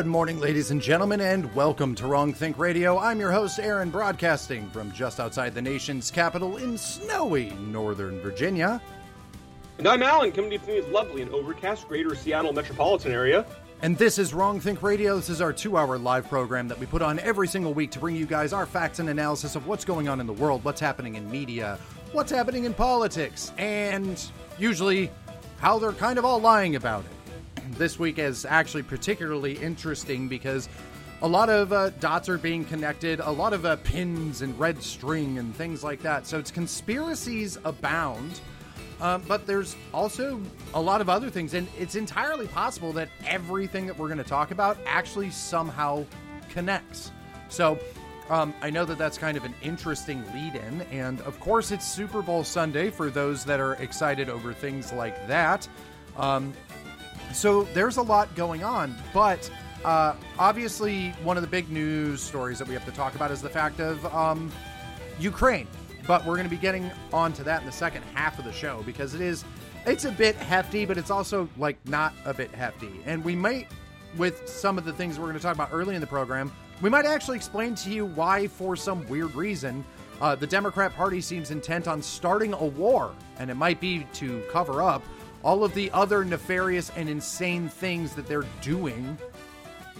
Good morning, ladies and gentlemen, and welcome to Wrong Think Radio. I'm your host, Aaron, broadcasting from just outside the nation's capital in snowy Northern Virginia. And I'm Alan, coming to you from the lovely and overcast greater Seattle metropolitan area. And this is Wrong Think Radio. This is our two hour live program that we put on every single week to bring you guys our facts and analysis of what's going on in the world, what's happening in media, what's happening in politics, and usually how they're kind of all lying about it. This week is actually particularly interesting because a lot of uh, dots are being connected, a lot of uh, pins and red string and things like that. So it's conspiracies abound. Um, but there's also a lot of other things, and it's entirely possible that everything that we're going to talk about actually somehow connects. So um, I know that that's kind of an interesting lead in, and of course, it's Super Bowl Sunday for those that are excited over things like that. Um, so there's a lot going on, but uh, obviously, one of the big news stories that we have to talk about is the fact of um, Ukraine but we're going to be getting on to that in the second half of the show because it is it's a bit hefty, but it's also like not a bit hefty. And we might with some of the things we're going to talk about early in the program, we might actually explain to you why for some weird reason uh, the Democrat Party seems intent on starting a war, and it might be to cover up all of the other nefarious and insane things that they're doing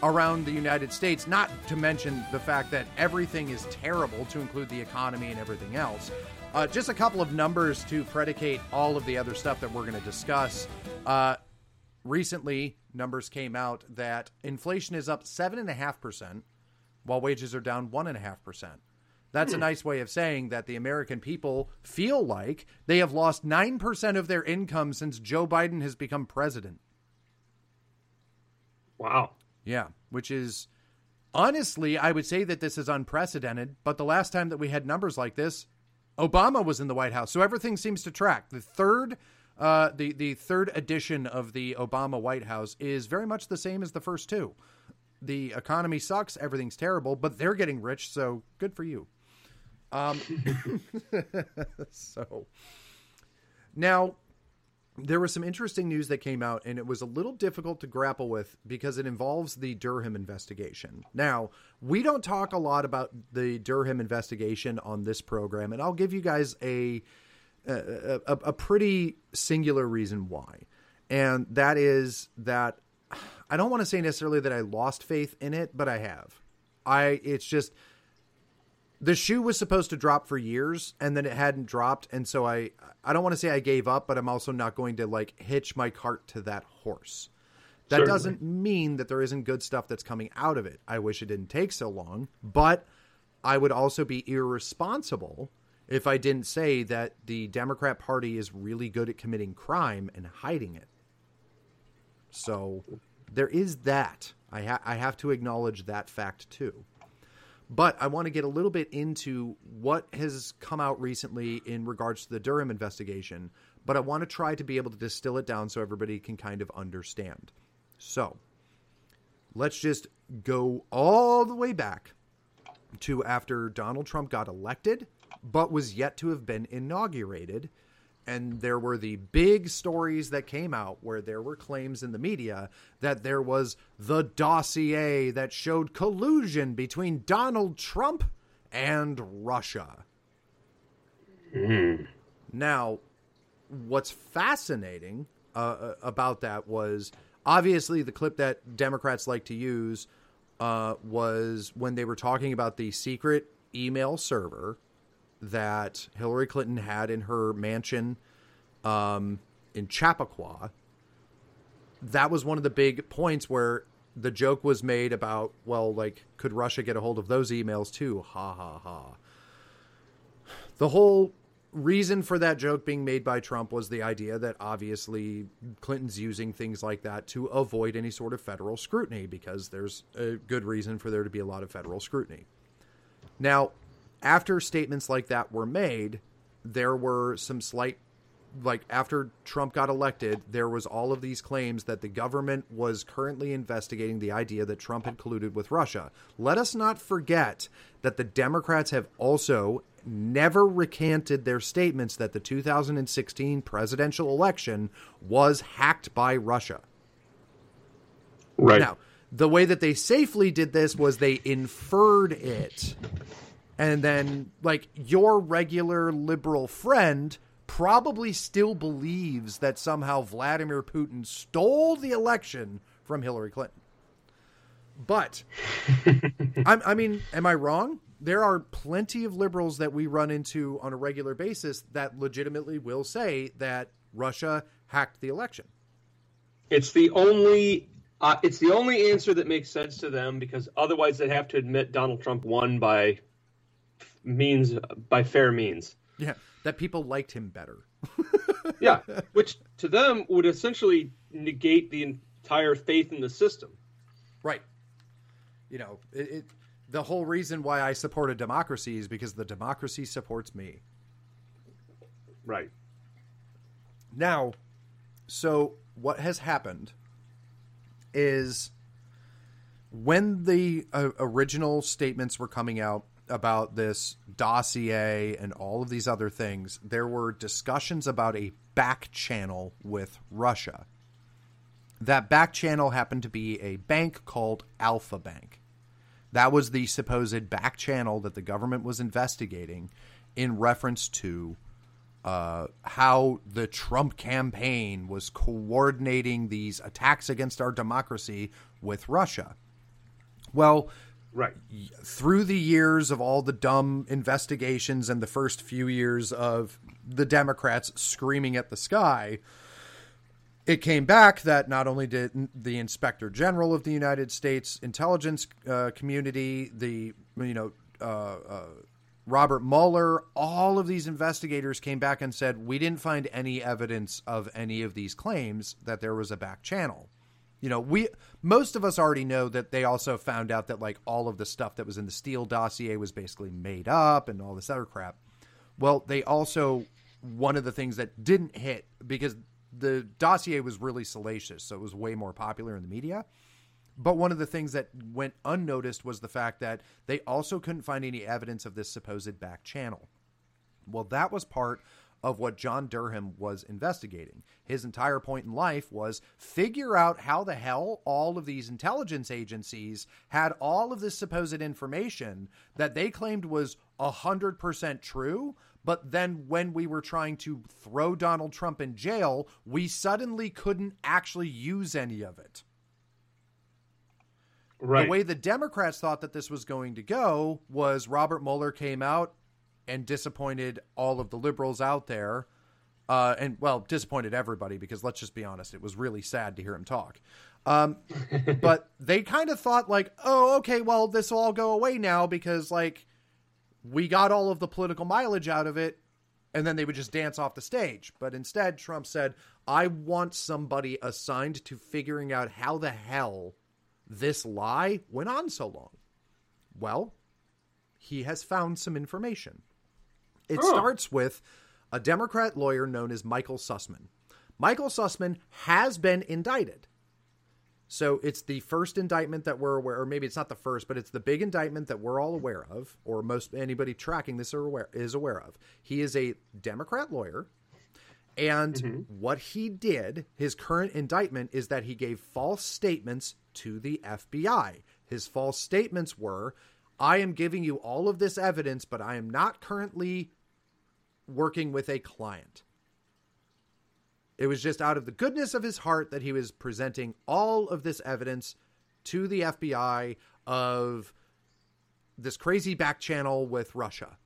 around the United States, not to mention the fact that everything is terrible, to include the economy and everything else. Uh, just a couple of numbers to predicate all of the other stuff that we're going to discuss. Uh, recently, numbers came out that inflation is up 7.5%, while wages are down 1.5%. That's a hmm. nice way of saying that the American people feel like they have lost 9% of their income since Joe Biden has become president. Wow. Yeah, which is honestly, I would say that this is unprecedented. But the last time that we had numbers like this, Obama was in the White House, so everything seems to track. The third, uh, the the third edition of the Obama White House is very much the same as the first two. The economy sucks, everything's terrible, but they're getting rich, so good for you. Um, so now there was some interesting news that came out, and it was a little difficult to grapple with because it involves the Durham investigation. Now, we don't talk a lot about the Durham investigation on this program, and I'll give you guys a a, a, a pretty singular reason why, and that is that I don't want to say necessarily that I lost faith in it, but I have. I it's just the shoe was supposed to drop for years and then it hadn't dropped and so i i don't want to say i gave up but i'm also not going to like hitch my cart to that horse. That Certainly. doesn't mean that there isn't good stuff that's coming out of it. I wish it didn't take so long but i would also be irresponsible if i didn't say that the democrat party is really good at committing crime and hiding it. So there is that. I, ha- I have to acknowledge that fact too but I want to get a little bit into what has come out recently in regards to the Durham investigation, but I want to try to be able to distill it down so everybody can kind of understand. So, let's just go all the way back to after Donald Trump got elected, but was yet to have been inaugurated and there were the big stories that came out where there were claims in the media that there was the dossier that showed collusion between Donald Trump and Russia. Mm. Now, what's fascinating uh, uh, about that was obviously the clip that Democrats like to use uh, was when they were talking about the secret email server that Hillary Clinton had in her mansion um, in Chappaqua, that was one of the big points where the joke was made about, well, like, could Russia get a hold of those emails too? Ha ha ha. The whole reason for that joke being made by Trump was the idea that obviously Clinton's using things like that to avoid any sort of federal scrutiny because there's a good reason for there to be a lot of federal scrutiny. Now, after statements like that were made, there were some slight like after Trump got elected, there was all of these claims that the government was currently investigating the idea that Trump had colluded with Russia. Let us not forget that the Democrats have also never recanted their statements that the 2016 presidential election was hacked by Russia. Right. Now, The way that they safely did this was they inferred it. And then, like, your regular liberal friend probably still believes that somehow Vladimir Putin stole the election from Hillary Clinton. But, I, I mean, am I wrong? There are plenty of liberals that we run into on a regular basis that legitimately will say that Russia hacked the election. It's the only uh, it's the only answer that makes sense to them because otherwise they'd have to admit Donald Trump won by means by fair means. Yeah, that people liked him better. yeah, which to them would essentially negate the entire faith in the system. Right. You know, it, it the whole reason why I support a democracy is because the democracy supports me. Right. Now, so what has happened is when the uh, original statements were coming out about this dossier and all of these other things, there were discussions about a back channel with Russia. That back channel happened to be a bank called Alfa Bank. That was the supposed back channel that the government was investigating in reference to uh, how the Trump campaign was coordinating these attacks against our democracy with Russia. Well, right through the years of all the dumb investigations and the first few years of the Democrats screaming at the sky, it came back that not only did the Inspector General of the United States intelligence uh, community, the you know uh, uh, Robert Mueller, all of these investigators came back and said we didn't find any evidence of any of these claims that there was a back channel. You know, we most of us already know that they also found out that like all of the stuff that was in the Steele dossier was basically made up and all this other crap. Well, they also one of the things that didn't hit because the dossier was really salacious, so it was way more popular in the media. But one of the things that went unnoticed was the fact that they also couldn't find any evidence of this supposed back channel. Well, that was part of what John Durham was investigating. His entire point in life was figure out how the hell all of these intelligence agencies had all of this supposed information that they claimed was 100% true. But then when we were trying to throw Donald Trump in jail, we suddenly couldn't actually use any of it. Right. The way the Democrats thought that this was going to go was Robert Mueller came out and disappointed all of the liberals out there. Uh, and well, disappointed everybody because let's just be honest, it was really sad to hear him talk. Um, but they kind of thought like, oh, okay, well, this will all go away now because like we got all of the political mileage out of it, and then they would just dance off the stage. But instead, Trump said, I want somebody assigned to figuring out how the hell this lie went on so long? Well, he has found some information. It oh. starts with a Democrat lawyer known as Michael Sussmann. Michael Sussmann has been indicted. So it's the first indictment that we're aware, or maybe it's not the first, but it's the big indictment that we're all aware of, or most anybody tracking this are aware, is aware of. He is a Democrat lawyer, and mm-hmm. what he did, his current indictment, is that he gave false statements to the FBI. His false statements were I am giving you all of this evidence, but I am not currently working with a client. It was just out of the goodness of his heart that he was presenting all of this evidence to the FBI of this crazy back channel with Russia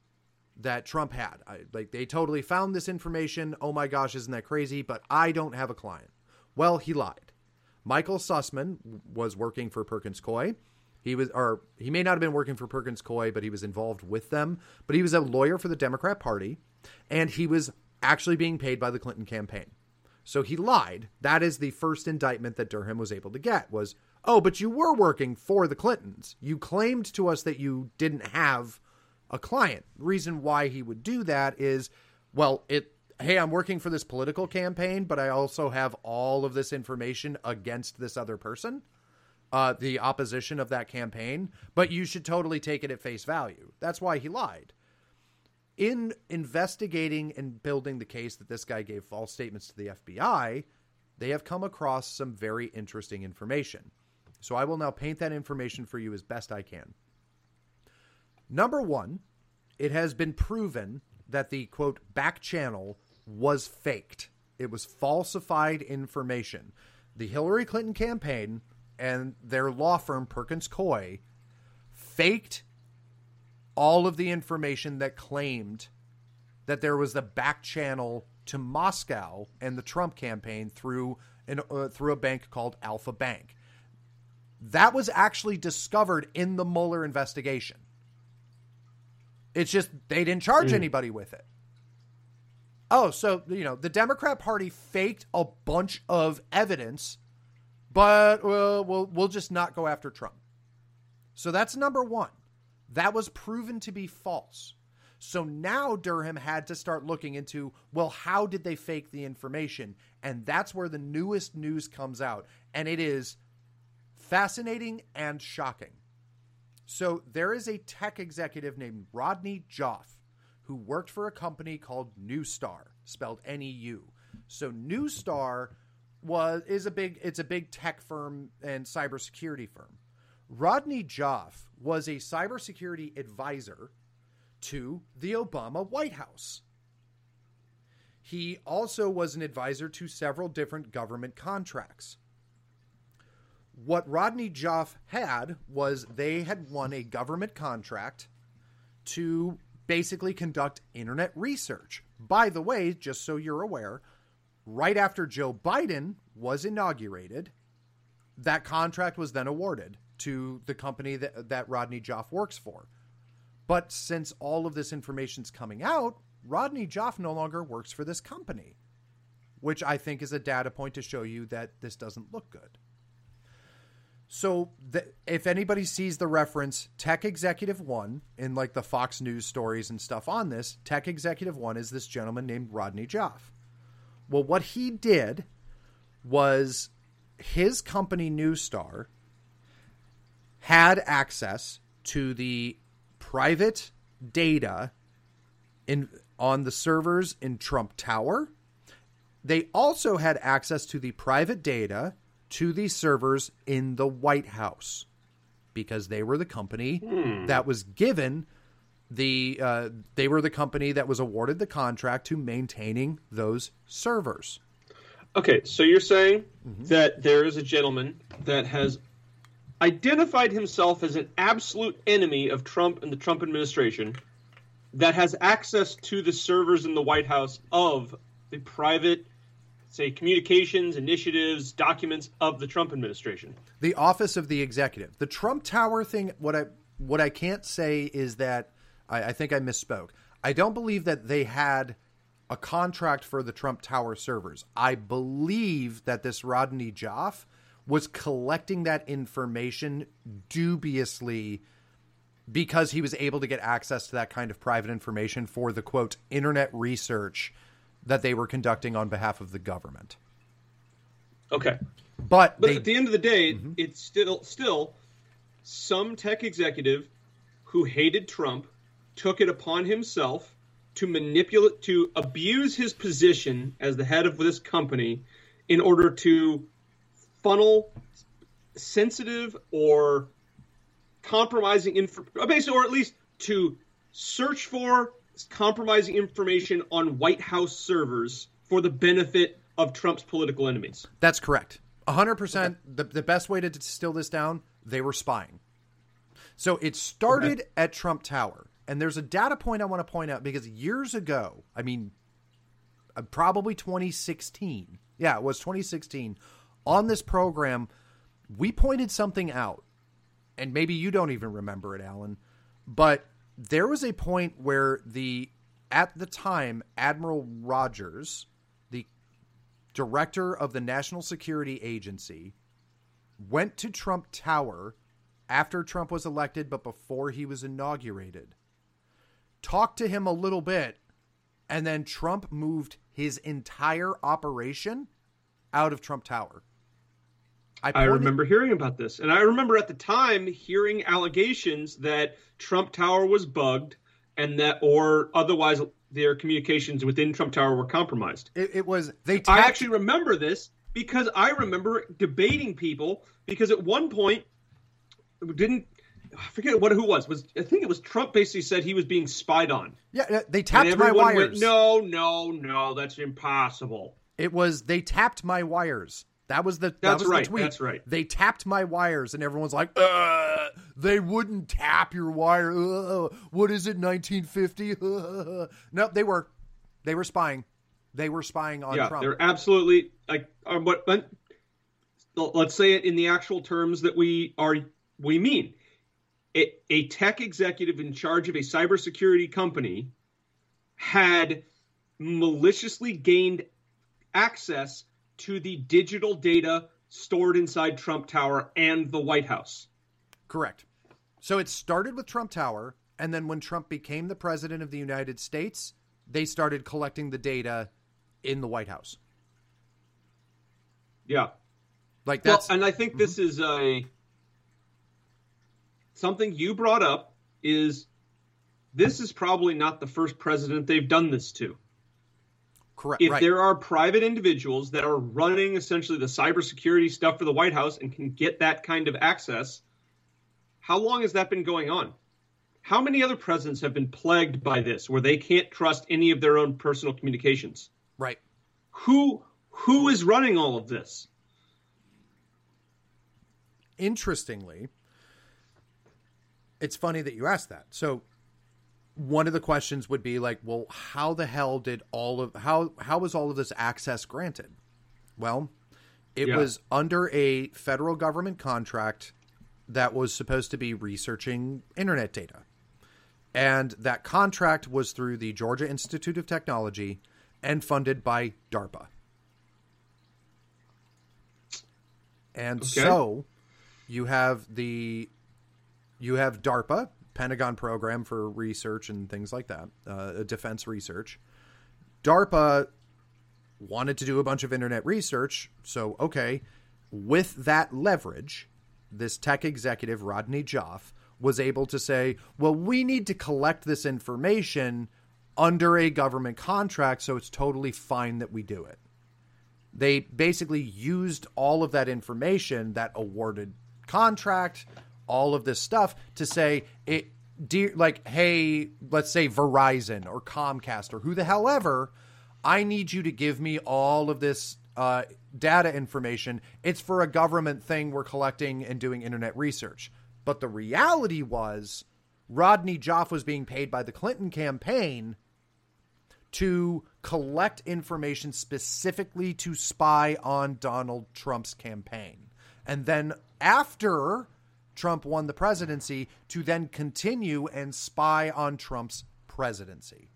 that Trump had. I, like they totally found this information. Oh my gosh, isn't that crazy? But I don't have a client. Well, he lied. Michael Sussmann was working for Perkins Coie. He was, or he may not have been working for Perkins Coie, but he was involved with them. But he was a lawyer for the Democrat Party, and he was actually being paid by the Clinton campaign. So he lied. That is the first indictment that Durham was able to get. Was oh, but you were working for the Clintons. You claimed to us that you didn't have a client. The reason why he would do that is, well, it hey, I'm working for this political campaign, but I also have all of this information against this other person, uh, the opposition of that campaign, but you should totally take it at face value. That's why he lied. In investigating and building the case that this guy gave false statements to the FBI, they have come across some very interesting information. So I will now paint that information for you as best I can. Number one, it has been proven that the quote back channel was faked. It was falsified information. The Hillary Clinton campaign and their law firm Perkins Coie faked all of the information that claimed that there was the back channel to Moscow and the Trump campaign through an, uh, through a bank called Alfa Bank. That was actually discovered in the Mueller investigation. It's just they didn't charge mm. anybody with it. Oh, so you know the Democrat Party faked a bunch of evidence, but uh, we'll we'll just not go after Trump. So that's number one. That was proven to be false. So now Durham had to start looking into, well, how did they fake the information? And that's where the newest news comes out. And it is fascinating and shocking. So there is a tech executive named Rodney Joff who worked for a company called Neustar, spelled N E U. So Neustar was is a big it's a big tech firm and cybersecurity firm. Rodney Joffe was a cybersecurity advisor to the Obama White House. He also was an advisor to several different government contracts. What Rodney Joffe had was they had won a government contract to basically conduct internet research. By the way, just so you're aware, right after Joe Biden was inaugurated, that contract was then awarded to the company that, that Rodney Joff works for. But since all of this information's coming out, Rodney Joff no longer works for this company, which I think is a data point to show you that this doesn't look good. So, the, if anybody sees the reference Tech Executive One in like the Fox News stories and stuff on this, Tech Executive One is this gentleman named Rodney Joff. Well, what he did was his company Neustar had access to the private data in on the servers in Trump Tower. They also had access to the private data to the servers in the White House because they were the company hmm. that was given the uh, they were the company that was awarded the contract to maintaining those servers. Okay, so you're saying mm-hmm. that there is a gentleman that has identified himself as an absolute enemy of Trump and the Trump administration that has access to the servers in the White House of the private, say, communications, initiatives, documents of the Trump administration. The office of the executive. The Trump Tower thing, what I what I can't say is that I, I think I misspoke. I don't believe that they had a contract for the Trump Tower servers. I believe that this Rodney Joffe was collecting that information dubiously because he was able to get access to that kind of private information for the quote internet research that they were conducting on behalf of the government. Okay. But but they, at the end of the day, mm-hmm. it's still still some tech executive who hated Trump took it upon himself to manipulate to abuse his position as the head of this company in order to funnel sensitive or compromising info, basically, or at least to search for compromising information on White House servers for the benefit of Trump's political enemies. That's correct. 100%. Okay. The, the best way to distill this down, they were spying. So it started okay. at Trump Tower. And there's a data point I want to point out because years ago, I mean, uh, probably 2016. Yeah, it was 2016 on this program, we pointed something out, and maybe you don't even remember it, Alan, but there was a point where the at the time Admiral Rogers, the director of the National Security Agency, went to Trump Tower after Trump was elected but before he was inaugurated. Talked to him a little bit and then Trump moved his entire operation out of Trump Tower. I, I, remember hearing about this, and I remember at the time hearing allegations that Trump Tower was bugged, and that or otherwise their communications within Trump Tower were compromised. It, it was they. Tapped... I actually remember this because I remember debating people because at one point didn't I forget what who was was I think it was Trump basically said he was being spied on. Yeah, they tapped my wires. Went, no, no, no, that's impossible. It was they tapped my wires. That was the that that's was right. The tweet. That's right. They tapped my wires, and everyone's like, uh, "They wouldn't tap your wire. Uh, what is it, 1950?" Uh, no, they were, they were spying. They were spying on yeah, Trump. They're absolutely like, um, but, but let's say it in the actual terms that we are we mean. A, a tech executive in charge of a cybersecurity company had maliciously gained access to the digital data stored inside Trump Tower and the White House. Correct. So it started with Trump Tower, and then when Trump became the president of the United States, they started collecting the data in the White House. Yeah. Like that's well, and I think mm-hmm. this is a something you brought up is this is probably not the first president they've done this to. Correct. If right. there are private individuals that are running essentially the cybersecurity stuff for the White House and can get that kind of access, how long has that been going on? How many other presidents have been plagued by this where they can't trust any of their own personal communications? Right. Who who is running all of this? Interestingly, it's funny that you asked that. So one of the questions would be like, well, how the hell did all of how how was all of this access granted? Well, it yeah. was under a federal government contract that was supposed to be researching internet data. And that contract was through the Georgia Institute of Technology and funded by DARPA. And okay. so you have the you have DARPA, Pentagon program for research and things like that, uh, defense research. DARPA wanted to do a bunch of internet research, so okay, with that leverage, this tech executive Rodney Joff was able to say, "Well, we need to collect this information under a government contract, so it's totally fine that we do it." They basically used all of that information, that awarded contract, all of this stuff to say it dear like hey let's say verizon or comcast or who the hell ever i need you to give me all of this uh, data information. It's for a government thing we're collecting and doing internet research. But the reality was rodney joff was being paid by the clinton campaign to collect information specifically to spy on donald trump's campaign. And then after Trump won the presidency to then continue and spy on Trump's presidency.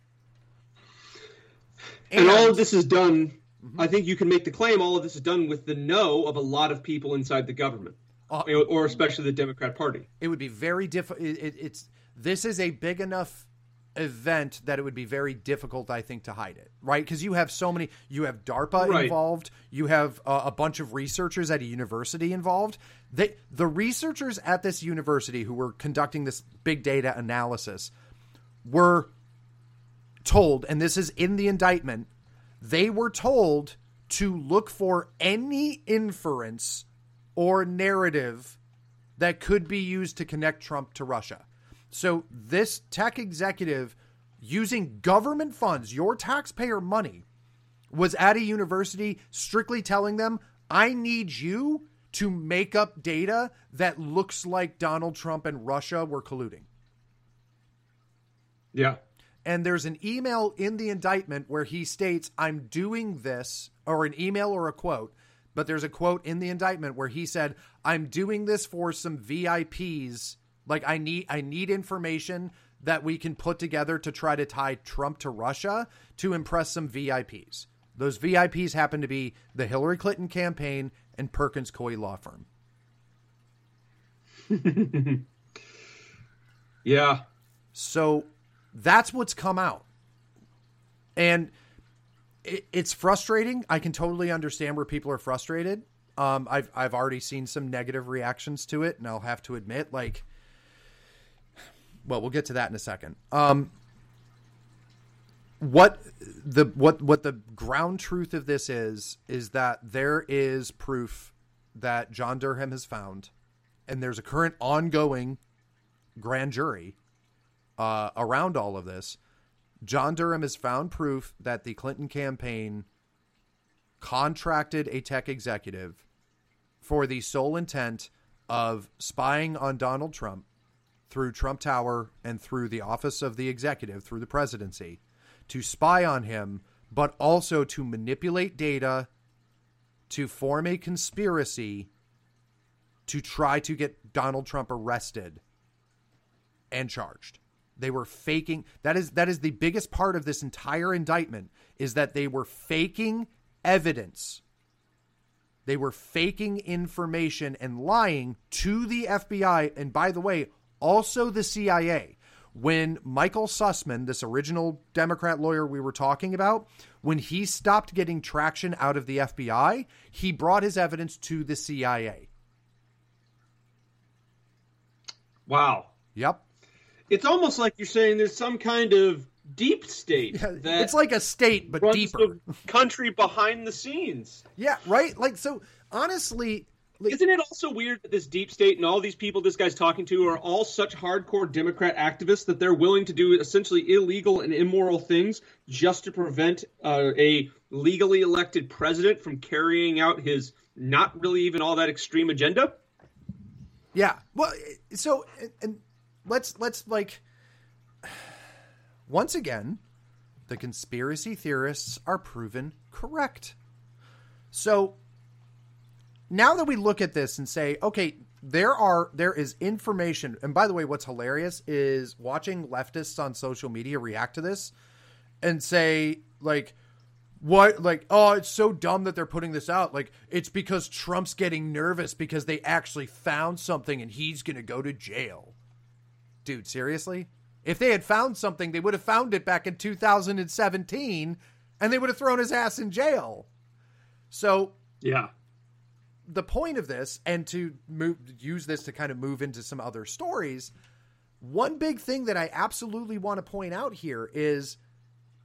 And, and all of this is done, mm-hmm. I think you can make the claim all of this is done with the no of a lot of people inside the government. Uh, or especially the Democrat Party. It would be very difficult. It, it, it's this is a big enough event that it would be very difficult, I think, to hide it, right? Because you have so many, you have DARPA right. involved, you have uh, a bunch of researchers at a university involved. They, the researchers at this university who were conducting this big data analysis were told, and this is in the indictment, they were told to look for any inference or narrative that could be used to connect Trump to Russia. So this tech executive using government funds, your taxpayer money, was at a university strictly telling them, I need you to make up data that looks like Donald Trump and Russia were colluding. Yeah. And there's an email in the indictment where he states, I'm doing this, or an email or a quote, but there's a quote in the indictment where he said, I'm doing this for some VIPs like I need I need information that we can put together to try to tie Trump to Russia to impress some VIPs. Those VIPs happen to be the Hillary Clinton campaign and Perkins Coie law firm. yeah. So that's what's come out. And it, it's frustrating. I can totally understand where people are frustrated. Um, I've I've already seen some negative reactions to it, and I'll have to admit, like, well, we'll get to that in a second. Um, what the what what the ground truth of this is is that there is proof that John Durham has found, and there's a current ongoing grand jury uh, around all of this. John Durham has found proof that the Clinton campaign contracted a tech executive for the sole intent of spying on Donald Trump through Trump Tower and through the office of the executive, through the presidency, to spy on him, but also to manipulate data to form a conspiracy to try to get Donald Trump arrested and charged. They were faking that is that is the biggest part of this entire indictment is that they were faking evidence. They were faking information and lying to the FBI and by the way, also the CIA. When Michael Sussmann, this original Democrat lawyer we were talking about, when he stopped getting traction out of the FBI, he brought his evidence to the CIA. Wow. Yep. It's almost like you're saying there's some kind of deep state. Yeah, it's like a state, but deeper. country behind the scenes. Yeah, right. Like so. Honestly, like, isn't it also weird that this deep state and all these people this guy's talking to are all such hardcore Democrat activists that they're willing to do essentially illegal and immoral things just to prevent uh, a legally elected president from carrying out his not really even all that extreme agenda? Yeah. Well, so and let's let's like once again, the conspiracy theorists are proven correct. So now that we look at this and say, okay, there are there is information, and by the way, what's hilarious is watching leftists on social media react to this and say like what like oh it's so dumb that they're putting this out. Like it's because trump's getting nervous because they actually found something and he's gonna go to jail. Dude seriously? If they had found something they would have found it back in 2017 and they would have thrown his ass in jail. So yeah the point of this and to move use this to kind of move into some other stories one big thing that i absolutely want to point out here is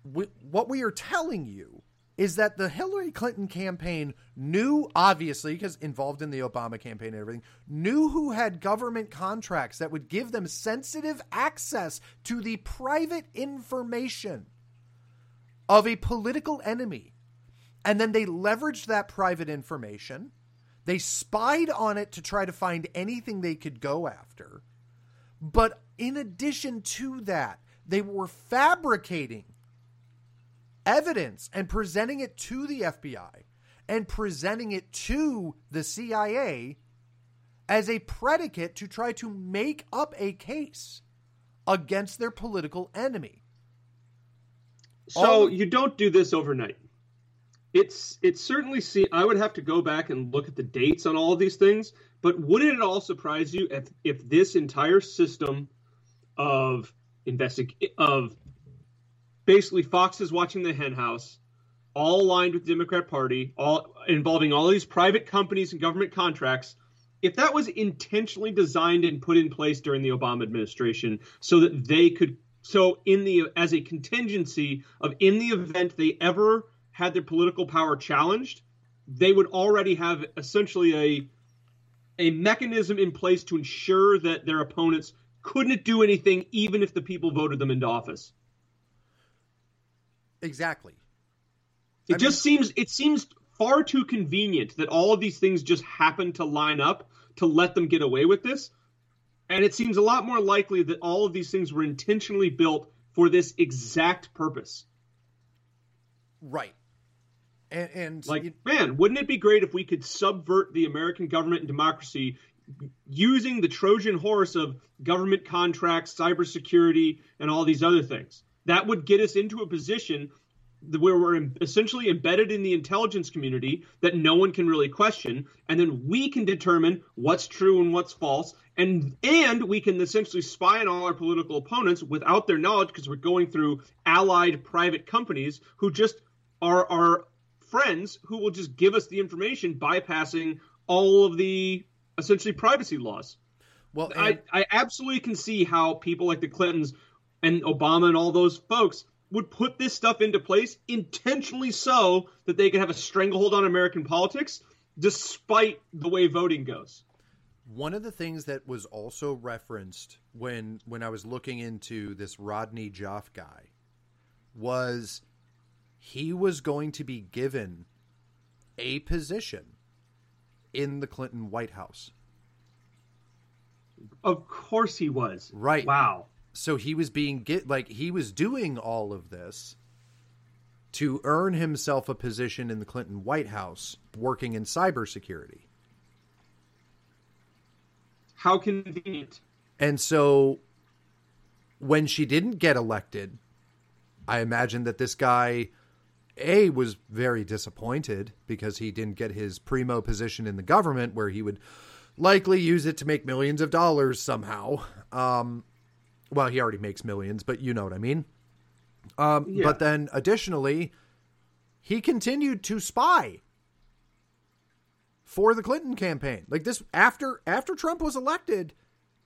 we, what we are telling you is that the Hillary Clinton campaign knew, obviously, because involved in the Obama campaign and everything, knew who had government contracts that would give them sensitive access to the private information of a political enemy. And then they leveraged that private information. They spied on it to try to find anything they could go after. But in addition to that, they were fabricating evidence and presenting it to the FBI and presenting it to the CIA as a predicate to try to make up a case against their political enemy. So All... you don't do this overnight. It's it's certainly see I would have to go back and look at the dates on all of these things, but wouldn't it all surprise you if if this entire system of investig of basically Fox is watching the hen house, all aligned with the Democrat Party, all involving all these private companies and government contracts. If that was intentionally designed and put in place during the Obama administration so that they could so in the as a contingency of in the event they ever had their political power challenged, they would already have essentially a a mechanism in place to ensure that their opponents couldn't do anything even if the people voted them into office. Exactly. It I just mean, seems it seems far too convenient that all of these things just happen to line up to let them get away with this. And it seems a lot more likely that all of these things were intentionally built for this exact purpose. Right. And, and like, you, man, wouldn't it be great if we could subvert the American government and democracy using the Trojan horse of government contracts, cybersecurity, and all these other things? that would get us into a position where we're essentially embedded in the intelligence community that no one can really question and then we can determine what's true and what's false and and we can essentially spy on all our political opponents without their knowledge because we're going through allied private companies who just are our friends who will just give us the information bypassing all of the essentially privacy laws well and- I, I absolutely can see how people like the clintons and Obama and all those folks would put this stuff into place intentionally so that they could have a stranglehold on American politics, despite the way voting goes. One of the things that was also referenced when when I was looking into this Rodney Joff guy was he was going to be given a position in the Clinton White House. Of course he was. Right. Wow. So he was being get like he was doing all of this to earn himself a position in the Clinton White House working in cybersecurity. How convenient. And so when she didn't get elected, I imagine that this guy a was very disappointed because he didn't get his primo position in the government where he would likely use it to make millions of dollars somehow. Um, well, he already makes millions, but you know what I mean. Um, yeah. But then additionally, he continued to spy for the Clinton campaign. Like this after after Trump was elected,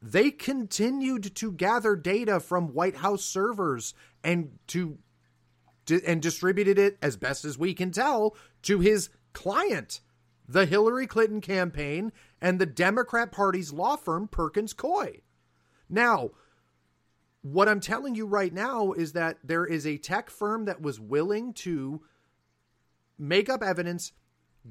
they continued to gather data from White House servers and to and distributed it as best as we can tell to his client, the Hillary Clinton campaign and the Democrat Party's law firm Perkins Coie. Now, what I'm telling you right now is that there is a tech firm that was willing to make up evidence,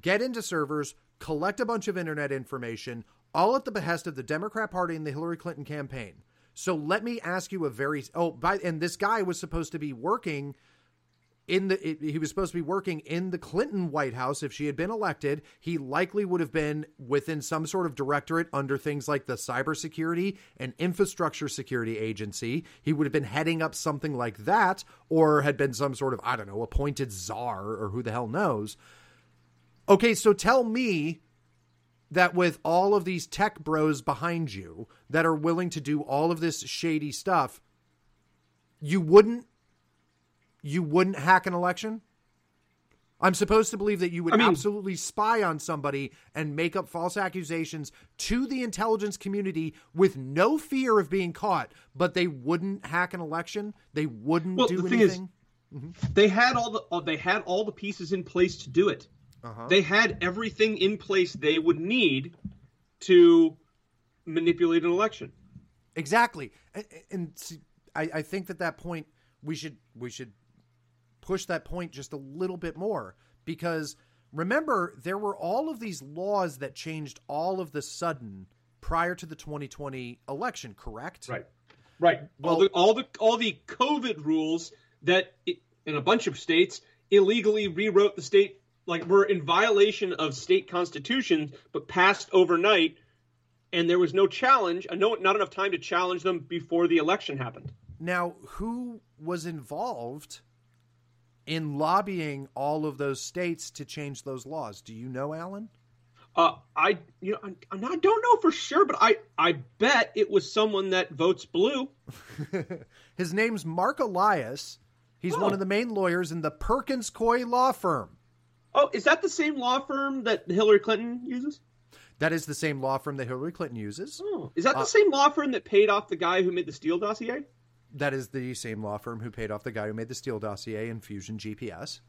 get into servers, collect a bunch of internet information, all at the behest of the Democrat Party and the Hillary Clinton campaign. So let me ask you a very oh by and this guy was supposed to be working in the it, he was supposed to be working in the Clinton White House. If she had been elected he likely would have been within some sort of directorate under things like the cybersecurity and infrastructure security agency. He would have been heading up something like that or had been some sort of I don't know appointed czar or who the hell knows. Okay so tell me that with all of these tech bros behind you that are willing to do all of this shady stuff you wouldn't you wouldn't hack an election? I'm supposed to believe that you would I mean, absolutely spy on somebody and make up false accusations to the intelligence community with no fear of being caught, but they wouldn't hack an election. They wouldn't well, do the anything. Is, mm-hmm. They had all the they had all the pieces in place to do it. Uh-huh. They had everything in place they would need to manipulate an election. Exactly, and, and see, I, I think that that point we should we should push that point just a little bit more because remember there were all of these laws that changed all of the sudden prior to the 2020 election correct? Right. Right. Well all the all the, all the covid rules that it, in a bunch of states illegally rewrote the state like were in violation of state constitutions but passed overnight and there was no challenge no, not enough time to challenge them before the election happened. Now who was involved in lobbying all of those states to change those laws. Do you know, Alan? Uh, I you know I, I don't know for sure, but I I bet it was someone that votes blue. His name's Marc Elias. He's oh. one of the main lawyers in the Perkins Coie law firm. Oh, is that the same law firm that Hillary Clinton uses? That is the same law firm that Hillary Clinton uses. Oh, is that the uh, same law firm that paid off the guy who made the Steele dossier? That is the same law firm who paid off the guy who made the Steele dossier and Fusion GPS.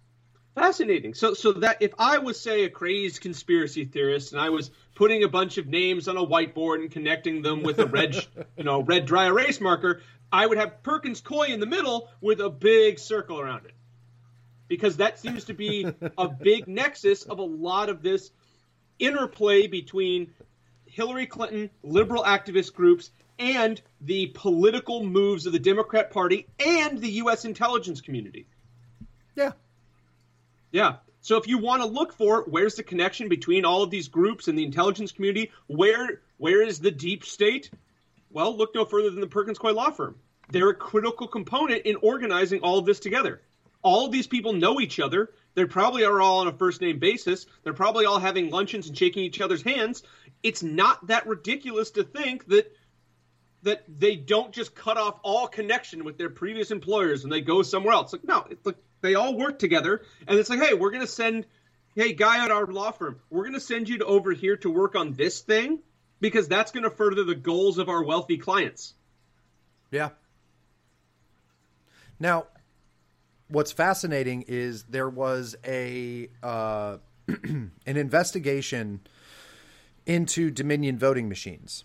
Fascinating. So, so that if I was, say, a crazed conspiracy theorist, and I was putting a bunch of names on a whiteboard and connecting them with a red, you know, red dry erase marker, I would have Perkins Coie in the middle with a big circle around it, because that seems to be a big nexus of a lot of this interplay between Hillary Clinton, liberal activist groups, and the political moves of the Democrat Party and the U.S. intelligence community. Yeah. Yeah. So if you want to look for where's the connection between all of these groups and the intelligence community, where where is the deep state? Well, look no further than the Perkins Coie law firm. They're a critical component in organizing all of this together. All of these people know each other. They probably are all on a first name basis. They're probably all having luncheons and shaking each other's hands. It's not that ridiculous to think that that they don't just cut off all connection with their previous employers and they go somewhere else. Like no, it's like they all work together, and it's like, hey, we're gonna send, hey, guy at our law firm, we're gonna send you to over here to work on this thing because that's gonna further the goals of our wealthy clients. Yeah. Now, what's fascinating is there was a uh, an investigation into Dominion voting machines.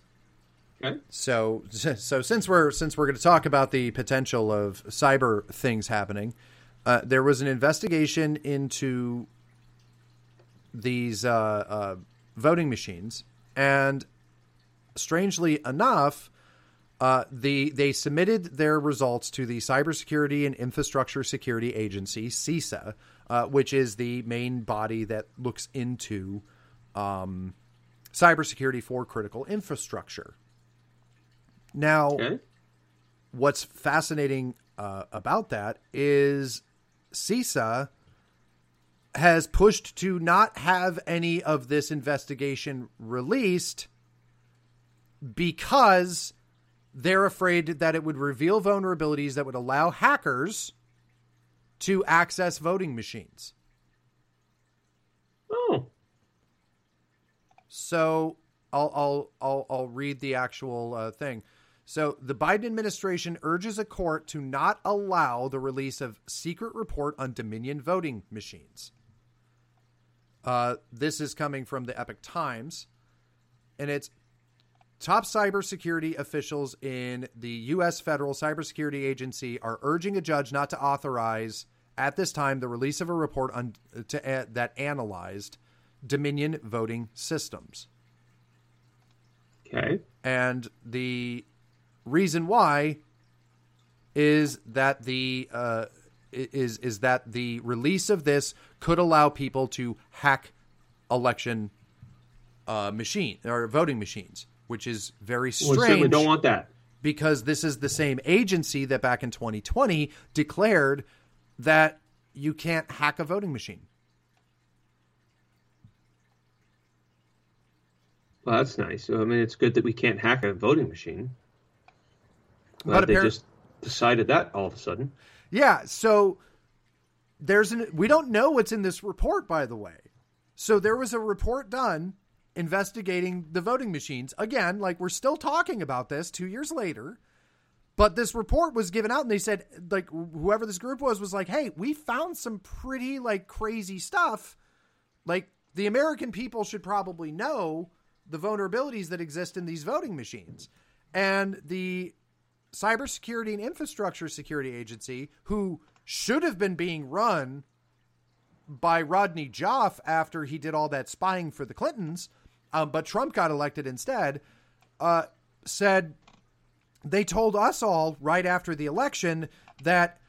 So, so since we're since we're going to talk about the potential of cyber things happening, uh, there was an investigation into these uh, uh, voting machines, and strangely enough, uh, the they submitted their results to the Cybersecurity and Infrastructure Security Agency (CISA), uh, which is the main body that looks into um, cybersecurity for critical infrastructure. Now, Okay. what's fascinating uh, about that is CISA has pushed to not have any of this investigation released because they're afraid that it would reveal vulnerabilities that would allow hackers to access voting machines. Oh. So I'll I'll I'll, I'll read the actual uh, thing. So the Biden administration urges a court to not allow the release of secret report on Dominion voting machines. Uh, this is coming from the Epoch Times, and it's top cybersecurity officials in the U.S. Federal Cybersecurity Agency are urging a judge not to authorize at this time the release of a report on to, uh, that analyzed Dominion voting systems. Okay. And the reason why is that the uh, is is that the release of this could allow people to hack election uh, machine or voting machines, which is very We certainly strange don't want that. because this is the same agency that back in 2020 declared that you can't hack a voting machine. Well, that's nice. I mean, it's good that we can't hack a voting machine. But they just decided that all of a sudden. Yeah, so there's an we don't know what's in this report by the way. So there was a report done investigating the voting machines. Again, like we're still talking about this 2 years later. But this report was given out and they said like whoever this group was was like, "Hey, we found some pretty like crazy stuff. Like the American people should probably know the vulnerabilities that exist in these voting machines." And the Cybersecurity and Infrastructure Security Agency, who should have been being run by Rodney Joffe after he did all that spying for the Clintons, um, but Trump got elected instead, uh, said they told us all right after the election that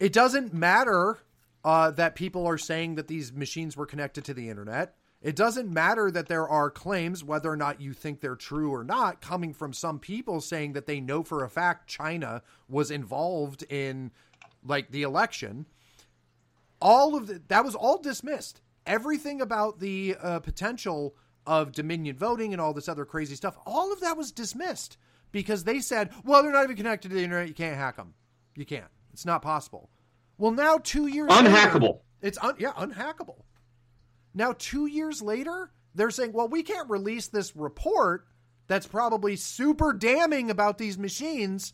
it doesn't matter uh, that people are saying that these machines were connected to the internet. It doesn't matter that there are claims, whether or not you think they're true or not, coming from some people saying that they know for a fact China was involved in like the election. All of the, that was all dismissed. Everything about the uh, potential of Dominion voting and all this other crazy stuff, all of that was dismissed because they said, well, they're not even connected to the internet. You can't hack them. You can't. It's not possible. Well, now two years later- Unhackable. it's un- yeah, unhackable. Now, two years later, they're saying, well, we can't release this report that's probably super damning about these machines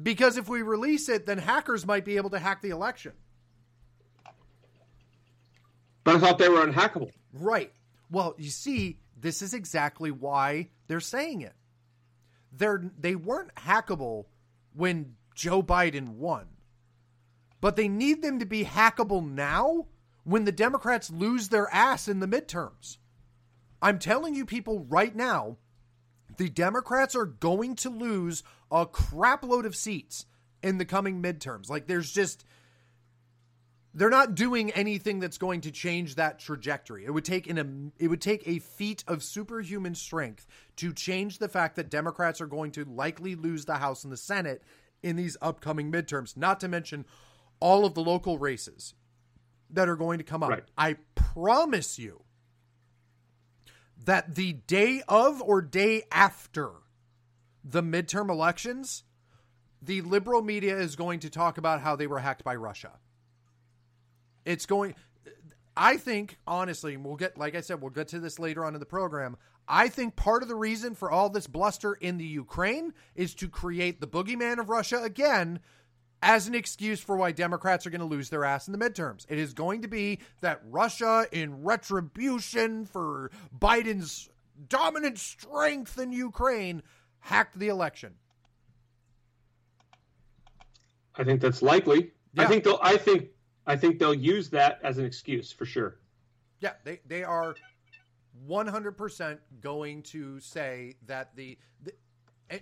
because if we release it, then hackers might be able to hack the election. But I thought they were unhackable. Right. Well, you see, this is exactly why they're saying it. They're they weren't hackable when Joe Biden won. But they need them to be hackable now when the Democrats lose their ass in the midterms. I'm telling you people right now, the Democrats are going to lose a crapload of seats in the coming midterms. Like there's just they're not doing anything that's going to change that trajectory. It would take an it would take a feat of superhuman strength to change the fact that Democrats are going to likely lose the House and the Senate in these upcoming midterms, not to mention all of the local races that are going to come up. Right. I promise you that the day of or day after the midterm elections, the liberal media is going to talk about how they were hacked by Russia. It's going I think honestly, we'll get like I said, we'll get to this later on in the program. I think part of the reason for all this bluster in the Ukraine is to create the boogeyman of Russia again as an excuse for why Democrats are going to lose their ass in the midterms. It is going to be that Russia, in retribution for Biden's dominant strength in Ukraine, hacked the election. I think that's likely. Yeah. I think they'll. I think. I think they'll use that as an excuse for sure. Yeah, they they are 100% going to say that the, the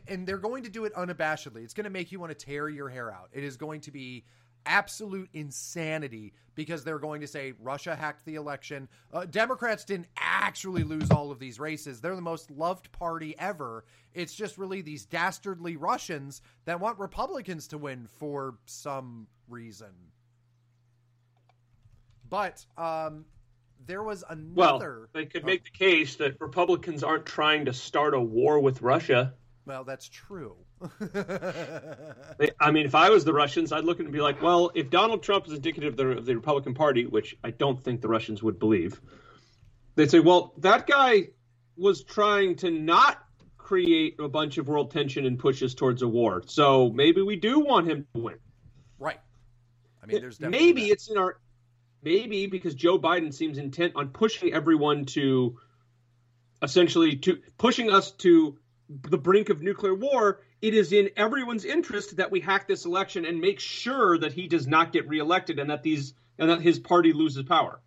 and they're going to do it unabashedly. It's going to make you want to tear your hair out. It is going to be absolute insanity because they're going to say Russia hacked the election. Uh, Democrats didn't actually lose all of these races. They're the most loved party ever. It's just really these dastardly Russians that want Republicans to win for some reason. But um, there was another. Well, they could make the case that Republicans aren't trying to start a war with Russia. Well, that's true. I mean, if I was the Russians, I'd look at it and be like, well, if Donald Trump is indicative of the, of the Republican Party, which I don't think the Russians would believe, they'd say, well, that guy was trying to not create a bunch of world tension and push us towards a war. So maybe we do want him to win. Right. I mean, there's maybe that. it's in our maybe because Joe Biden seems intent on pushing everyone to essentially to pushing us to the brink of nuclear war, it is in everyone's interest that we hack this election and make sure that he does not get reelected and that these and that his party loses power.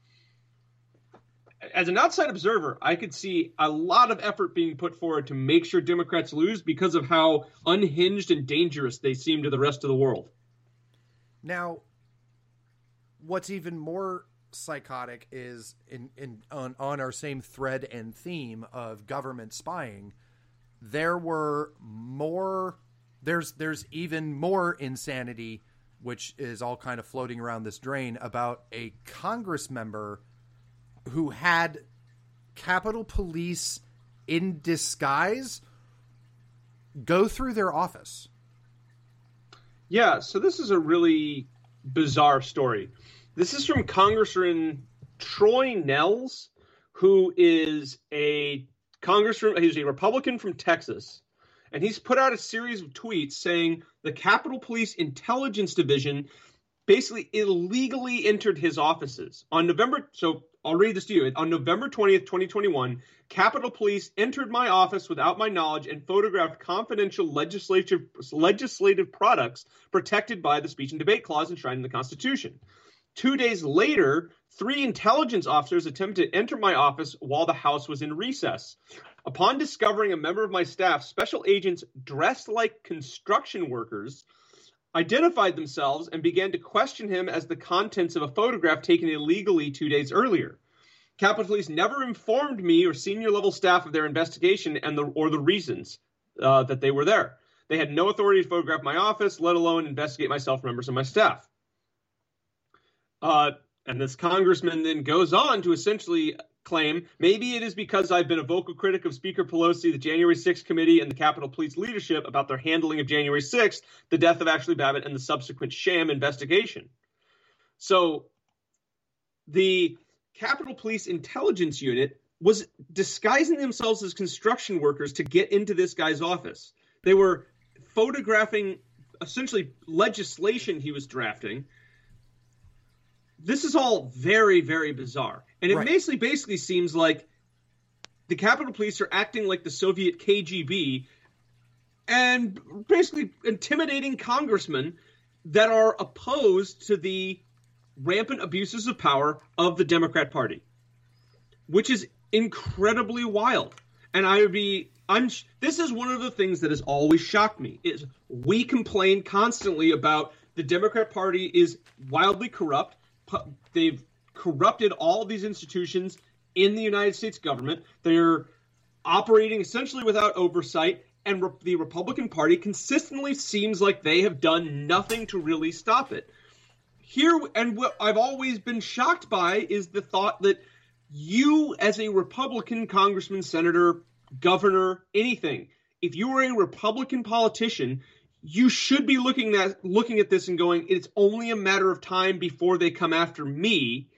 As an outside observer, I could see a lot of effort being put forward to make sure Democrats lose because of how unhinged and dangerous they seem to the rest of the world. Now, what's even more psychotic is in, in on, on our same thread and theme of government spying there were more there's there's even more insanity which is all kind of floating around this drain about a congress member who had capitol police in disguise go through their office. Yeah so this is a really bizarre story. This is from congressman troy nehls who is a congressman, he's a Republican from Texas, and he's put out a series of tweets saying the Capitol Police Intelligence Division basically illegally entered his offices on November. So I'll read this to you. On November 20th, 2021, Capitol Police entered my office without my knowledge and photographed confidential legislative legislative products protected by the speech and debate clause enshrined in the Constitution. Two days later, three intelligence officers attempted to enter my office while the House was in recess. Upon discovering a member of my staff, special agents dressed like construction workers identified themselves and began to question him as the contents of a photograph taken illegally two days earlier. Capitol Police never informed me or senior level staff of their investigation and the, or the reasons uh, that they were there. They had no authority to photograph my office, let alone investigate myself members of my staff. Uh, and this congressman then goes on to essentially claim maybe it is because I've been a vocal critic of Speaker Pelosi, the January 6th committee, and the Capitol Police leadership about their handling of January 6th, the death of Ashley Babbitt, and the subsequent sham investigation. So the Capitol Police Intelligence Unit was disguising themselves as construction workers to get into this guy's office. They were photographing essentially legislation he was drafting this is all very, very bizarre. And it right. basically basically seems like the Capitol Police are acting like the Soviet KGB and basically intimidating congressmen that are opposed to the rampant abuses of power of the Democrat Party, which is incredibly wild. And I would be I'm this is one of the things that has always shocked me is we complain constantly about the Democrat Party is wildly corrupt they've corrupted all these institutions in the United States government. They're operating essentially without oversight, and re- the Republican Party consistently seems like they have done nothing to really stop it. Here, and what I've always been shocked by is the thought that you, as a Republican congressman, senator, governor, anything, if you were a Republican politician, you should be looking at looking at this and going, it's only a matter of time before they come after me.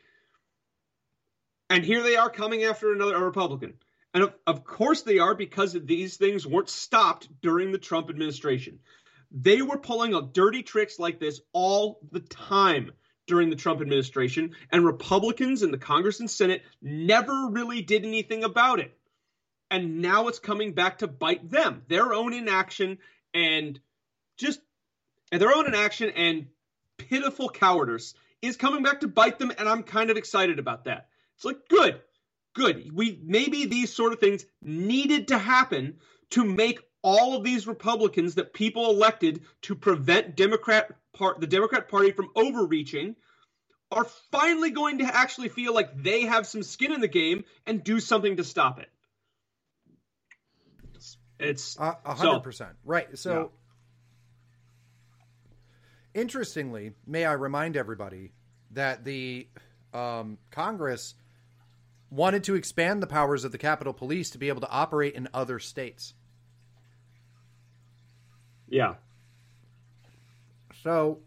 And here they are coming after another Republican. And of, of course they are because these things weren't stopped during the Trump administration. They were pulling up dirty tricks like this all the time during the Trump administration, and Republicans in the Congress and Senate never really did anything about it. And now it's coming back to bite them. Their own inaction and just and their own inaction and pitiful cowardice is coming back to bite them, and I'm kind of excited about that. It's like good, good. We maybe these sort of things needed to happen to make all of these Republicans that people elected to prevent Democrat part the Democrat Party from overreaching are finally going to actually feel like they have some skin in the game and do something to stop it. It's a hundred percent right. So. Interestingly, may I remind everybody that the um, Congress wanted to expand the powers of the Capitol Police to be able to operate in other states. Yeah. So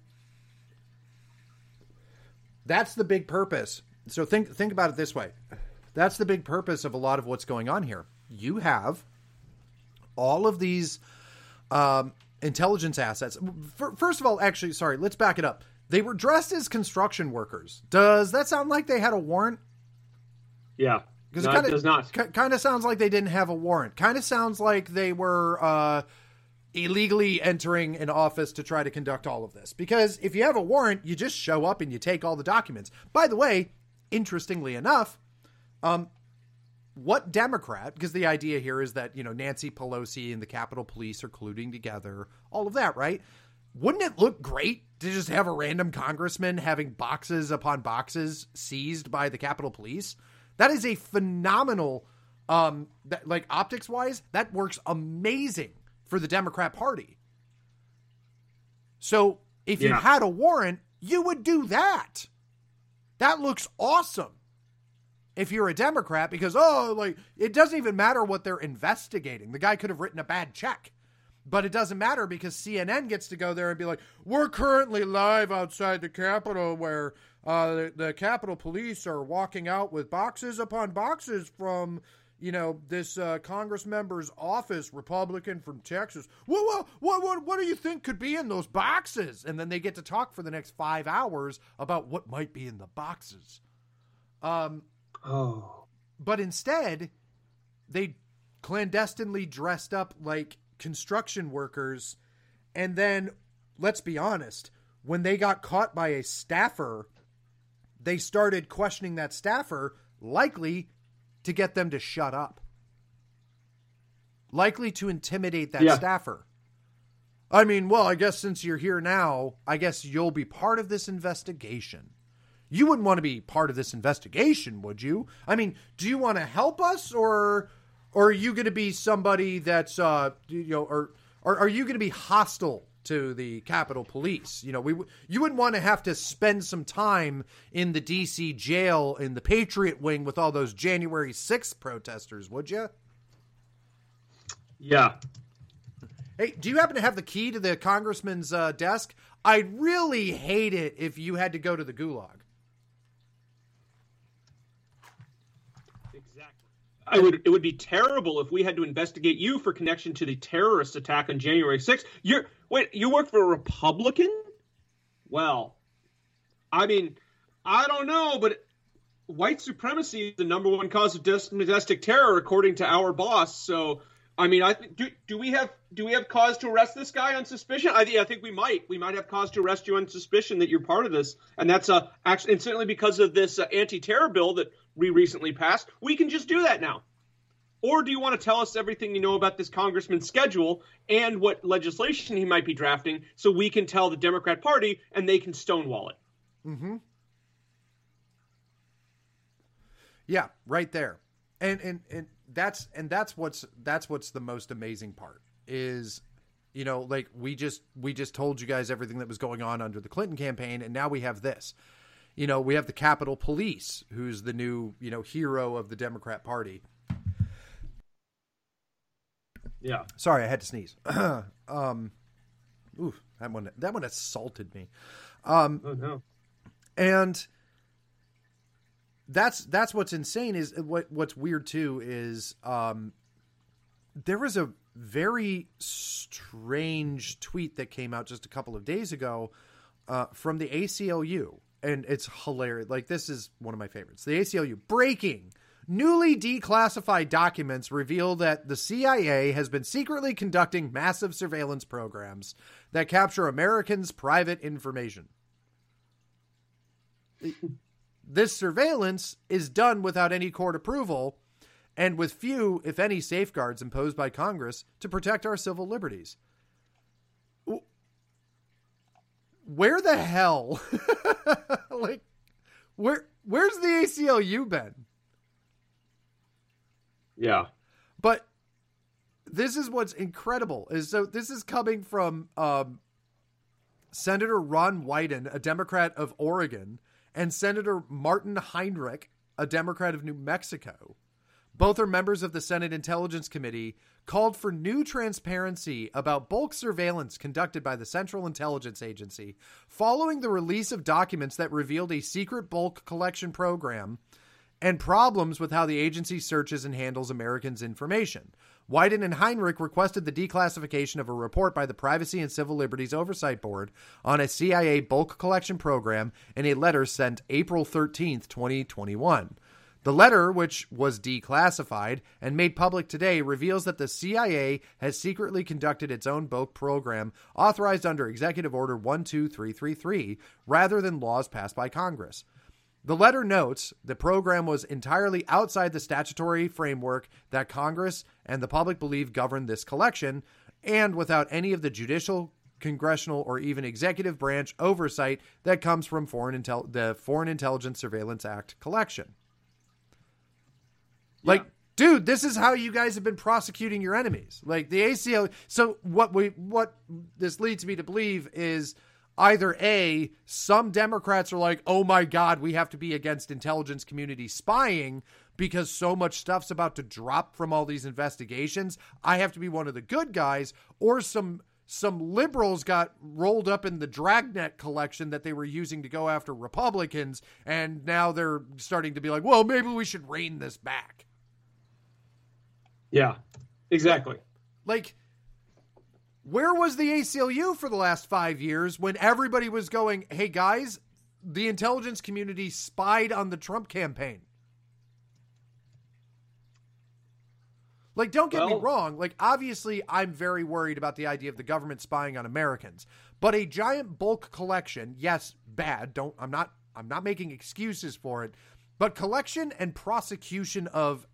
that's the big purpose. So think think about it this way. That's the big purpose of a lot of what's going on here. You have all of these um, intelligence assets. First of all, actually, sorry, let's back it up. They were dressed as construction workers. Does that sound like they had a warrant? Yeah. Because no, it, kinda, it does not. Kind of sounds like they didn't have a warrant. Kind of sounds like they were uh, illegally entering an office to try to conduct all of this. Because if you have a warrant, you just show up and you take all the documents. By the way, interestingly enough, um, what Democrat, because the idea here is that, you know, Nancy Pelosi and the Capitol Police are colluding together, all of that, right? Wouldn't it look great to just have a random congressman having boxes upon boxes seized by the Capitol Police? That is a phenomenal, um, that, like optics wise, that works amazing for the Democrat Party. So if yeah. you had a warrant, you would do that. That looks awesome. If you're a Democrat, because, oh, like, it doesn't even matter what they're investigating. The guy could have written a bad check. But it doesn't matter because CNN gets to go there and be like, we're currently live outside the Capitol where uh, the, the Capitol Police are walking out with boxes upon boxes from you know, this uh, Congress member's office, Republican from Texas. What, what, what, what, what do you think could be in those boxes? And then they get to talk for the next five hours about what might be in the boxes. Um, oh. But instead, they clandestinely dressed up like construction workers. And then, let's be honest, when they got caught by a staffer, they started questioning that staffer, likely to get them to shut up. Likely to intimidate that yeah. staffer. I mean, well, I guess since you're here now, I guess you'll be part of this investigation. You wouldn't want to be part of this investigation, would you? I mean, do you want to help us or or are you going to be somebody that's uh you know or, or are you going to be hostile to the Capitol Police. You know, we you wouldn't want to have to spend some time in the DC jail in the Patriot Wing with all those January 6th protesters, would you? Yeah. Hey, do you happen to have the key to the congressman's uh, desk? I'd really hate it if you had to go to the gulag. I would. It would be terrible if we had to investigate you for connection to the terrorist attack on January 6th. You're wait. You work for a Republican? Well, I mean, I don't know, but white supremacy is the number one cause of domestic terror, according to our boss. So, I mean, I do. Do we have do we have cause to arrest this guy on suspicion? I, I think we might. We might have cause to arrest you on suspicion that you're part of this, and that's uh actually, and certainly because of this uh, anti-terror bill that we recently passed, we can just do that now. Or do you want to tell us everything you know about this congressman's schedule and what legislation he might be drafting so we can tell the Democrat Party and they can stonewall it? Mm-hmm. Yeah, right there. And and and that's and that's what's that's what's the most amazing part is you know like we just we just told you guys everything that was going on under the Clinton campaign and now we have this you know, we have the Capitol Police, who's the new, you know, hero of the Democrat Party. Yeah. Sorry, I had to sneeze. um, ooh, that one that one assaulted me. Um, oh no. And that's that's what's insane is what what's weird too is um there was a very strange tweet that came out just a couple of days ago uh, from the ACLU, and it's hilarious. Like this is one of my favorites. The ACLU breaking. Newly declassified documents reveal that the CIA has been secretly conducting massive surveillance programs that capture Americans' private information. this surveillance is done without any court approval and with few, if any, safeguards imposed by Congress to protect our civil liberties. Where the hell? like, where where's the ACLU been? Yeah. But this is what's incredible is so this is coming from um, Senator Ron Wyden, a Democrat of Oregon, and Senator Martin Heinrich, a Democrat of New Mexico. Both are members of the Senate Intelligence Committee, called for new transparency about bulk surveillance conducted by the Central Intelligence Agency following the release of documents that revealed a secret bulk collection program and problems with how the agency searches and handles Americans' information. Wyden and Heinrich requested the declassification of a report by the Privacy and Civil Liberties Oversight Board on a CIA bulk collection program in a letter sent April 13, 2021. The letter, which was declassified and made public today, reveals that the CIA has secretly conducted its own bulk program authorized under Executive Order 12333 rather than laws passed by Congress. The letter notes the program was entirely outside the statutory framework that Congress and the public believe govern this collection, and without any of the judicial, congressional, or even executive branch oversight that comes from foreign intel- the Foreign Intelligence Surveillance Act collection. Like, dude, this is how you guys have been prosecuting your enemies. Like the ACL. So what we what this leads me to believe is either A, some Democrats are like, oh my God, we have to be against intelligence community spying because so much stuff's about to drop from all these investigations. I have to be one of the good guys, or some some liberals got rolled up in the dragnet collection that they were using to go after Republicans, and now they're starting to be like, well, maybe we should rein this back. Yeah, exactly. Like, where was the ACLU for the last five years when everybody was going, hey guys, the intelligence community spied on the Trump campaign? Like, don't get well, me wrong. Like, obviously, I'm very worried about the idea of the government spying on Americans. But a giant bulk collection, yes, bad. Don't. I'm not. I'm not making excuses for it. But collection and prosecution of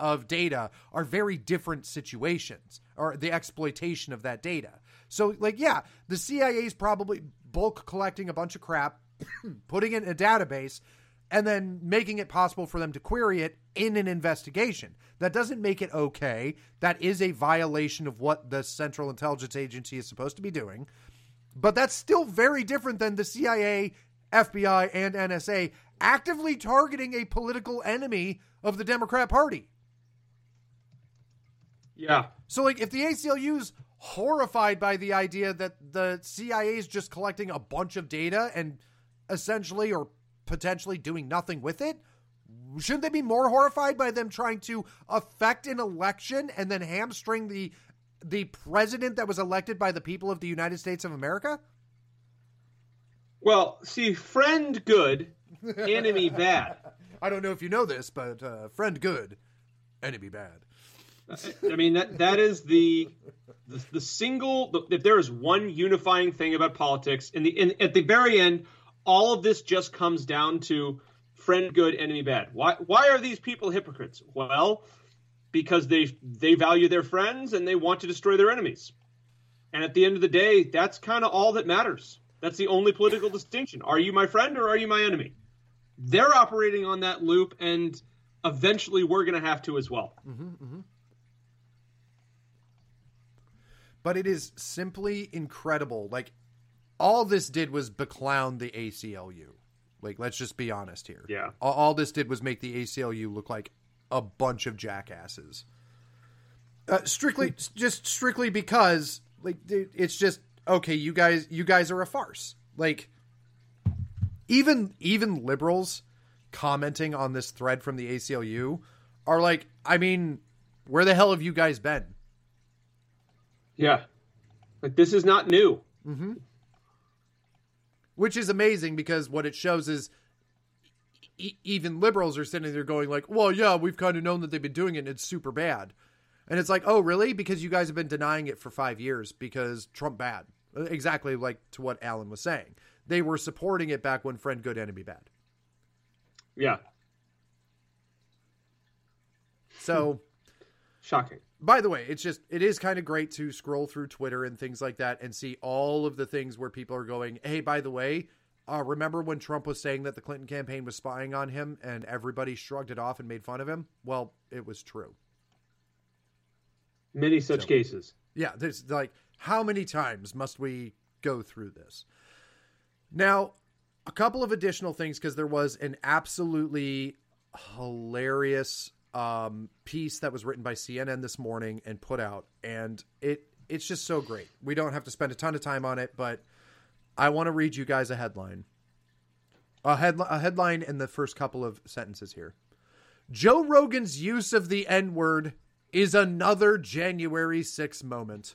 of data are very different situations or the exploitation of that data. So, like, yeah, the CIA is probably bulk collecting a bunch of crap, putting it in a database, and then making it possible for them to query it in an investigation. That doesn't make it okay. That is a violation of what the Central Intelligence Agency is supposed to be doing. But that's still very different than the CIA, FBI, and NSA actively targeting a political enemy of the Democrat Party. Yeah. So, like, if the ACLU's horrified by the idea that the CIA is just collecting a bunch of data and essentially or potentially doing nothing with it, shouldn't they be more horrified by them trying to affect an election and then hamstring the the president that was elected by the people of the United States of America? Well, see, friend good, enemy bad. I don't know if you know this, but uh, friend good, enemy bad. I mean that that is the the, the single. if there is one unifying thing about politics, in the in, at the very end, all of this just comes down to friend good, enemy bad. Why why are these people hypocrites? Well, because they they value their friends and they want to destroy their enemies. And at the end of the day, that's kind of all that matters. That's the only political distinction. Are you my friend or are you my enemy? They're operating on that loop, and eventually we're going to have to as well. Mm-hmm, mm-hmm. But it is simply incredible. Like all this did was beclown the ACLU. Like let's just be honest here. Yeah. All, all this did was make the ACLU look like a bunch of jackasses. Uh, strictly, just strictly because like it's just okay. You guys, you guys are a farce. Like even even liberals commenting on this thread from the ACLU are like, I mean, where the hell have you guys been? Yeah. Like this is not new. Mm-hmm. Which is amazing because what it shows is e- even liberals are sitting there going like, "Well, yeah, we've kind of known that they've been doing it and it's super bad." And it's like, "Oh, really? Because you guys have been denying it for 5 years because Trump bad." Exactly like to what Alan was saying. They were supporting it back when friend good enemy bad. Yeah. So shocking. By the way, it's just it is kind of great to scroll through Twitter and things like that and see all of the things where people are going, "Hey, by the way, uh, remember when Trump was saying that the Clinton campaign was spying on him and everybody shrugged it off and made fun of him? Well, it was true. Many such so, cases. Yeah, there's like how many times must we go through this? Now, a couple of additional things because there was an absolutely hilarious um, piece that was written by CNN this morning and put out, and it it's just so great. We don't have to spend a ton of time on it, but I want to read you guys a headline. A, a headline in the first couple of sentences here. Joe Rogan's use of the N word is another January 6 moment.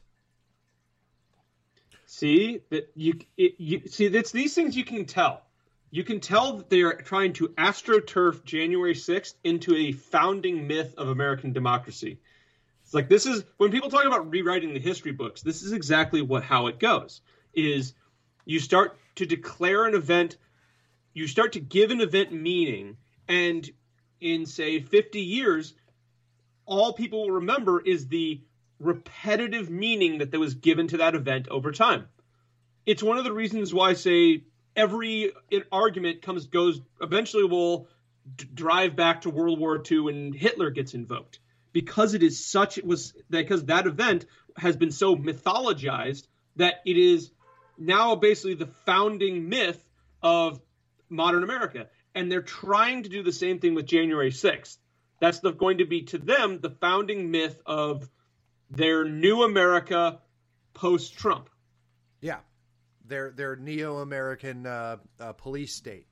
See that you, you see that's these things you can tell. You can tell that they are trying to astroturf January 6th into a founding myth of American democracy. It's like this is when people talk about rewriting the history books, this is exactly what how it goes. Is you start to declare an event, you start to give an event meaning, and in say 50 years, all people will remember is the repetitive meaning that was given to that event over time. It's one of the reasons why, say, every argument comes goes eventually will drive back to World War II and Hitler gets invoked because it is such it was because that event has been so mythologized that it is now basically the founding myth of modern America. And they're trying to do the same thing with January 6th. That's the, going to be to them the founding myth of their new America post Trump. Yeah. Their their neo American uh, uh, police state.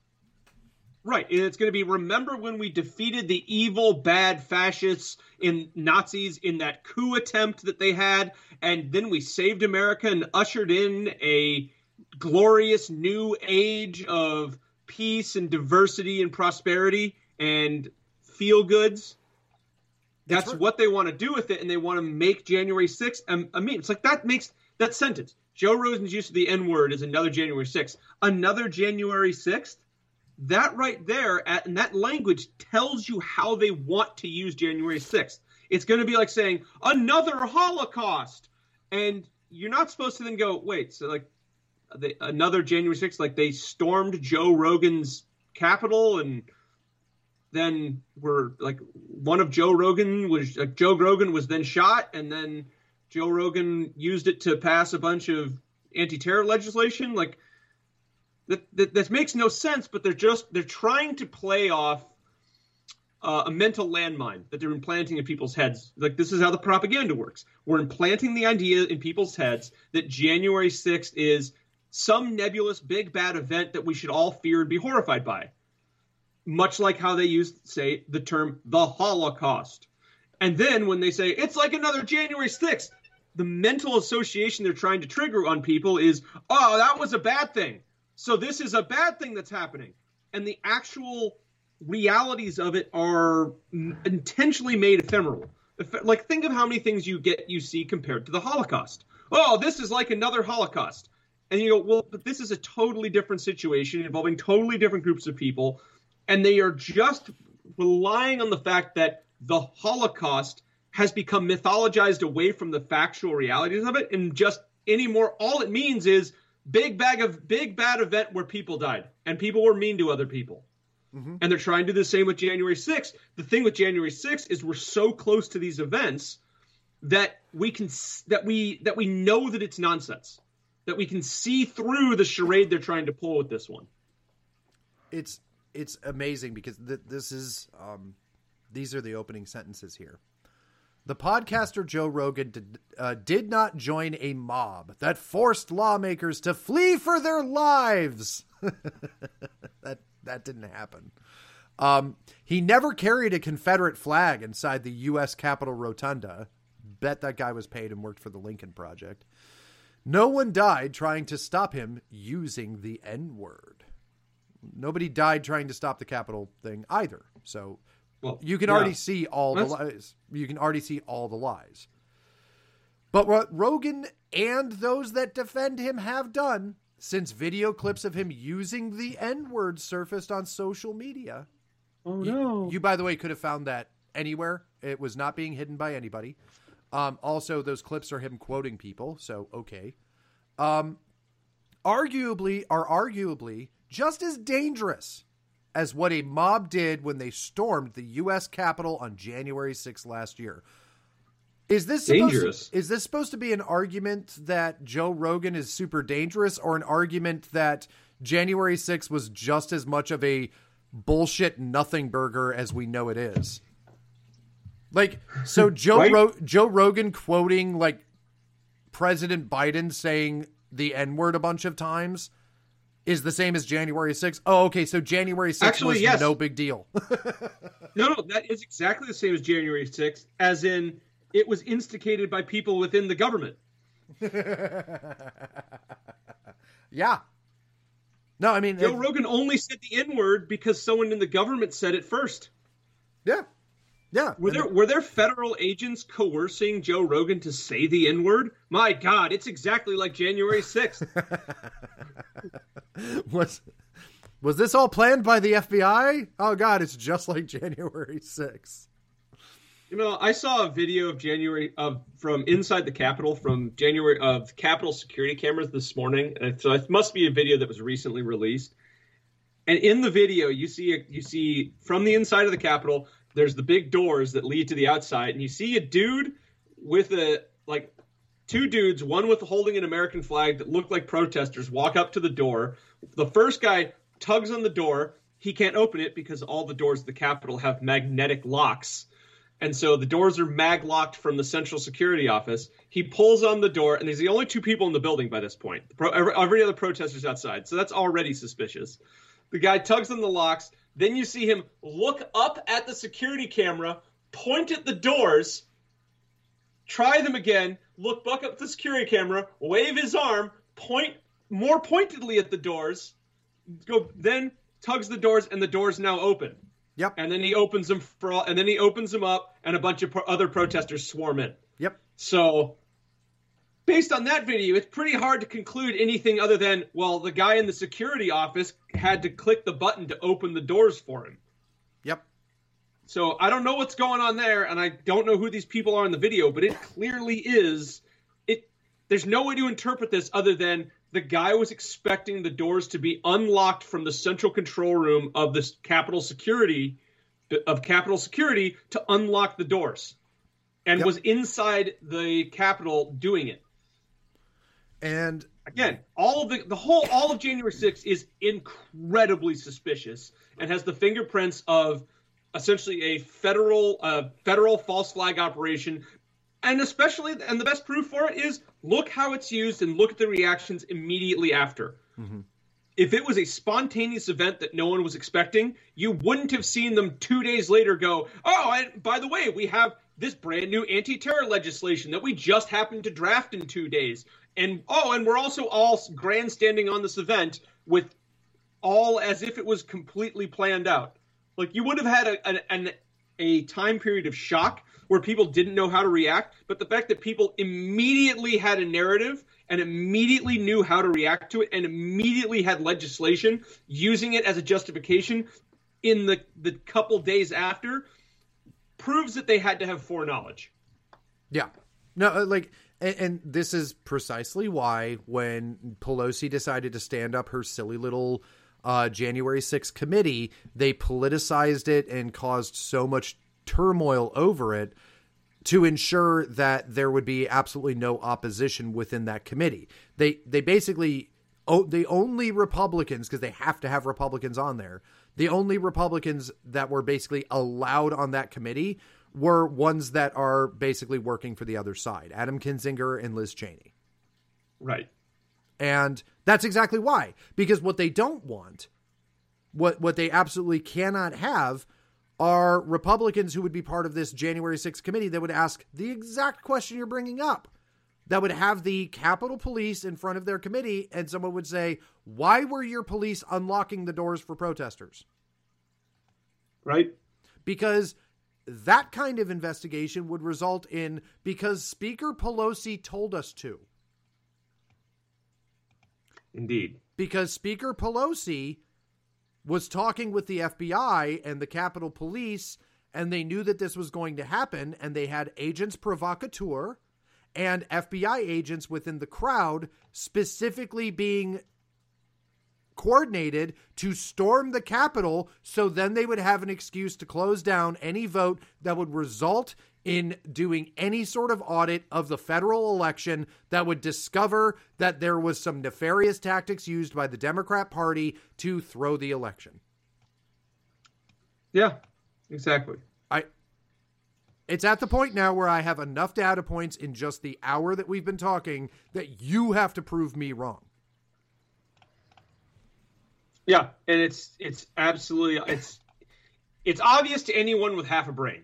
Right. And it's going to be remember when we defeated the evil, bad fascists in Nazis in that coup attempt that they had, and then we saved America and ushered in a glorious new age of peace and diversity and prosperity and feel goods. That's what they want to do with it, and they want to make January 6th a, a meme. It's like that makes that sentence. Joe Rogan's use of the N word is another January 6th. Another January 6th? that right there at, and that language tells you how they want to use January 6th. It's going to be like saying another Holocaust, and you're not supposed to then go wait. So like they, another January 6th, like they stormed Joe Rogan's Capitol, and then were like one of Joe Rogan was like Joe Rogan was then shot, and then Joe Rogan used it to pass a bunch of anti-terror legislation. Like that, that, that makes no sense, but they're just they're trying to play off uh, a mental landmine that they're implanting in people's heads. Like this is how the propaganda works. We're implanting the idea in people's heads that January 6th is some nebulous big bad event that we should all fear and be horrified by. Much like how they use, say, the term the Holocaust. And then when they say it's like another January 6th, the mental association they're trying to trigger on people is, oh, that was a bad thing. So this is a bad thing that's happening. And the actual realities of it are intentionally made ephemeral. Like think of how many things you get you see compared to the Holocaust. Oh, this is like another Holocaust. And you go, well, but this is a totally different situation involving totally different groups of people, and they are just relying on the fact that the Holocaust has become mythologized away from the factual realities of it, and just anymore, all it means is big bag of big bad event where people died and people were mean to other people. Mm-hmm. And they're trying to do the same with January 6th. The thing with January 6th is we're so close to these events that we can that we that we know that it's nonsense. That we can see through the charade they're trying to pull with this one. It's it's amazing because th- this is um, these are the opening sentences here. The podcaster Joe Rogan did, uh, did not join a mob that forced lawmakers to flee for their lives. that that didn't happen. Um, he never carried a Confederate flag inside the U.S. Capitol Rotunda. bet that guy was paid and worked for the Lincoln Project. No one died trying to stop him using the N word. Nobody died trying to stop the Capitol thing either. So well, you can yeah. already see all That's... the lies. You can already see all the lies. But what Rogan and those that defend him have done since video clips of him using the N word surfaced on social media. Oh no! You, you, by the way, could have found that anywhere. It was not being hidden by anybody. Um, also, those clips are him quoting people, so okay. Um, arguably, are arguably just as dangerous as what a mob did when they stormed the U.S. Capitol on January 6th last year. Is this dangerous? To, is this supposed to be an argument that Joe Rogan is super dangerous, or an argument that January 6th was just as much of a bullshit nothing burger as we know it is? Like, so Joe right? Ro- Joe Rogan quoting like President Biden saying the N word a bunch of times is the same as January 6th. Oh, okay. So January 6th Actually, was yes. no big deal. no, no, that is exactly the same as January 6th, as in it was instigated by people within the government. yeah. No, I mean Joe it, Rogan only said the N word because someone in the government said it first. Yeah. Yeah. Were there were there federal agents coercing Joe Rogan to say the N word? My God, it's exactly like January sixth. was was this all planned by the FBI? Oh God, it's just like January sixth. You know, I saw a video of January of from inside the Capitol from January of Capitol security cameras this morning. So it must be a video that was recently released. And in the video, you see you see from the inside of the Capitol there's the big doors that lead to the outside, and you see a dude with a like two dudes, one with holding an American flag that look like protesters, walk up to the door. The first guy tugs on the door. He can't open it because all the doors of the Capitol have magnetic locks. And so the doors are mag locked from the central security office. He pulls on the door, and there's the only two people in the building by this point. Every, every other protester's outside. So that's already suspicious. The guy tugs on the locks. Then you see him look up at the security camera, point at the doors, try them again, look back up the security camera, wave his arm, point more pointedly at the doors, go then tugs the doors, and the doors now open. Yep. And then he opens them for all, and then he opens them up, and a bunch of pro- other protesters swarm in. Yep. So based on that video, it's pretty hard to conclude anything other than, well, the guy in the security office had to click the button to open the doors for him. So I don't know what's going on there, and I don't know who these people are in the video, but it clearly is. It. There's no way to interpret this other than the guy was expecting the doors to be unlocked from the central control room of this Capitol Security, of Capitol Security, to unlock the doors, and yep. was inside the Capitol doing it. And again, all of the the whole all of January 6th is incredibly suspicious and has the fingerprints of essentially a federal uh, federal false flag operation. And especially, and the best proof for it is look how it's used and look at the reactions immediately after. Mm-hmm. If it was a spontaneous event that no one was expecting, you wouldn't have seen them two days later go, Oh, and by the way, we have this brand new anti terror legislation that we just happened to draft in two days and oh, and we're also all grandstanding on this event with all as if it was completely planned out. Like you would have had a, an, an a time period of shock where people didn't know how to react, but the fact that people immediately had a narrative and immediately knew how to react to it and immediately had legislation using it as a justification in the, the couple days after proves that they had to have foreknowledge. Yeah. No, uh, like and, and, this is precisely why when Pelosi decided to stand up her silly little uh, January 6th committee, they politicized it and caused so much turmoil over it to ensure that there would be absolutely no opposition within that committee. They they basically oh, the only Republicans because they have to have Republicans on there. The only Republicans that were basically allowed on that committee were ones that are basically working for the other side Adam Kinzinger and Liz Cheney. Right. And that's exactly why. Because what they don't want, what what they absolutely cannot have are Republicans who would be part of this January 6th committee that would ask the exact question you're bringing up. That would have the Capitol Police in front of their committee, and someone would say, Why were your police unlocking the doors for protesters? Right. Because that kind of investigation would result in because Speaker Pelosi told us to. Indeed. Because Speaker Pelosi was talking with the FBI and the Capitol Police, and they knew that this was going to happen, and they had agents provocateur and FBI agents within the crowd specifically being coordinated to storm the Capitol so then they would have an excuse to close down any vote that would result in doing any sort of audit of the federal election that would discover that there was some nefarious tactics used by the Democrat Party to throw the election. Yeah, exactly. I it's at the point now where I have enough data points in just the hour that we've been talking that you have to prove me wrong. Yeah, and it's it's absolutely it's it's obvious to anyone with half a brain.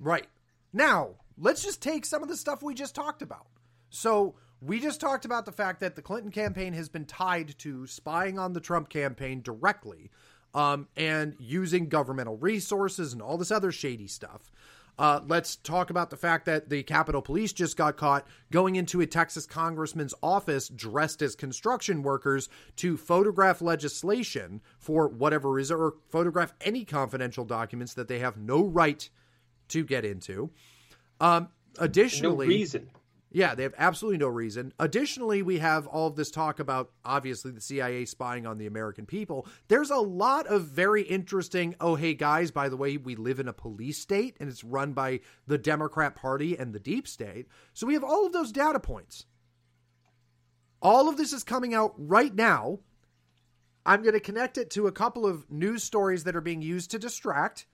Right. Now, let's just take some of the stuff we just talked about. So, we just talked about the fact that the Clinton campaign has been tied to spying on the Trump campaign directly um, and using governmental resources and all this other shady stuff. Uh, let's talk about the fact that the Capitol Police just got caught going into a Texas congressman's office dressed as construction workers to photograph legislation for whatever reason or photograph any confidential documents that they have no right to get into. Um, additionally, no reason. Yeah, they have absolutely no reason. Additionally, we have all of this talk about obviously the CIA spying on the American people. There's a lot of very interesting, oh, hey guys, by the way, we live in a police state and it's run by the Democrat Party and the deep state. So we have all of those data points. All of this is coming out right now. I'm going to connect it to a couple of news stories that are being used to distract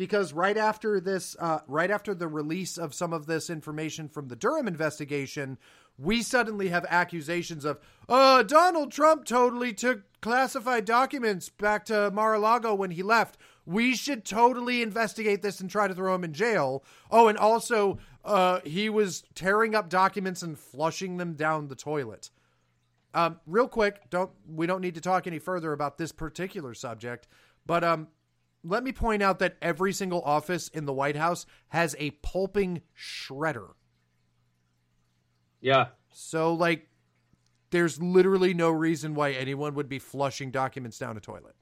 because right after this, uh, right after the release of some of this information from the Durham investigation, we suddenly have accusations of, uh, Donald Trump totally took classified documents back to Mar-a-Lago when he left. We should totally investigate this and try to throw him in jail. Oh, and also, uh, he was tearing up documents and flushing them down the toilet. Um, real quick, don't we don't need to talk any further about this particular subject, but um, let me point out that every single office in the White House has a pulping shredder. Yeah. So, like, there's literally no reason why anyone would be flushing documents down a toilet.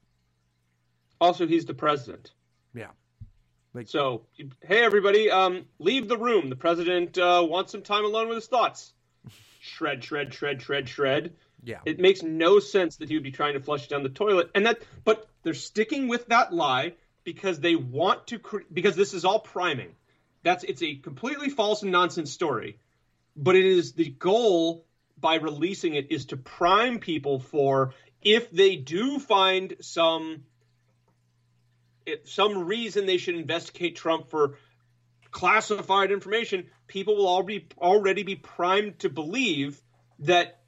Also, he's the president. Yeah. Like, so, hey, everybody, um, leave the room. The president uh, wants some time alone with his thoughts. shred, shred, shred, shred, shred. Yeah. It makes no sense that he would be trying to flush down the toilet. And that, but they're sticking with that lie because they want to, cre- because this is all priming. That's, it's a completely false and nonsense story. But it is the goal by releasing it is to prime people for if they do find some, if some reason they should investigate Trump for classified information, people will already already be primed to believe that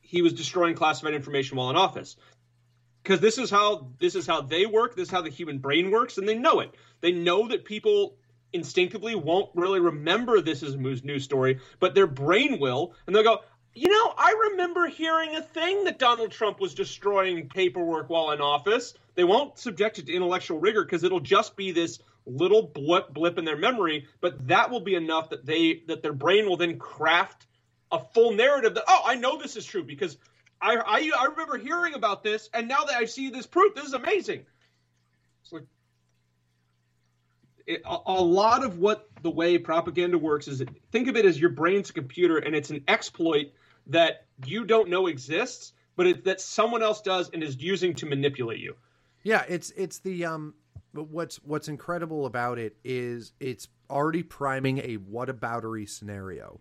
he was destroying classified information while in office because this is how this is how they work this is how the human brain works and they know it. They know that people instinctively won't really remember this as a news story but their brain will and they'll go you know i remember hearing a thing that donald trump was destroying paperwork while in office. They won't subject it to intellectual rigor because it'll just be this little blip blip in their memory but that will be enough that they that their brain will then craft a full narrative that oh I know this is true because I, I I remember hearing about this and now that I see this proof this is amazing. It's like it, a, a, lot of what the way propaganda works is think of it as your brain's a computer and it's an exploit that you don't know exists but it, that someone else does and is using to manipulate you. Yeah, it's it's the um what's what's incredible about it is it's already priming a whataboutery scenario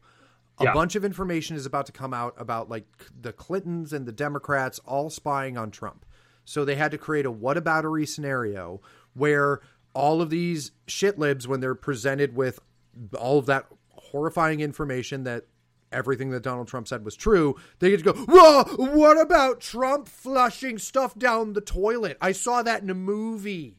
a yeah. bunch of information is about to come out about like the Clintons and the Democrats all spying on Trump. So they had to create a "what whataboutery scenario where all of these shitlibs, when they're presented with all of that horrifying information that everything that Donald Trump said was true, they get to go, Whoa, what about Trump flushing stuff down the toilet? I saw that in a movie.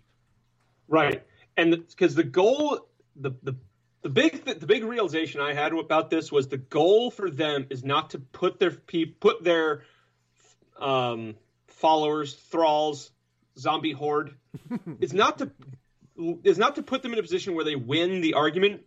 Right. and because the, the, goal, the the the big the big realization I had about this was the goal for them is not to put their put their um, followers, thralls, zombie horde. it's not to is not to put them in a position where they win the argument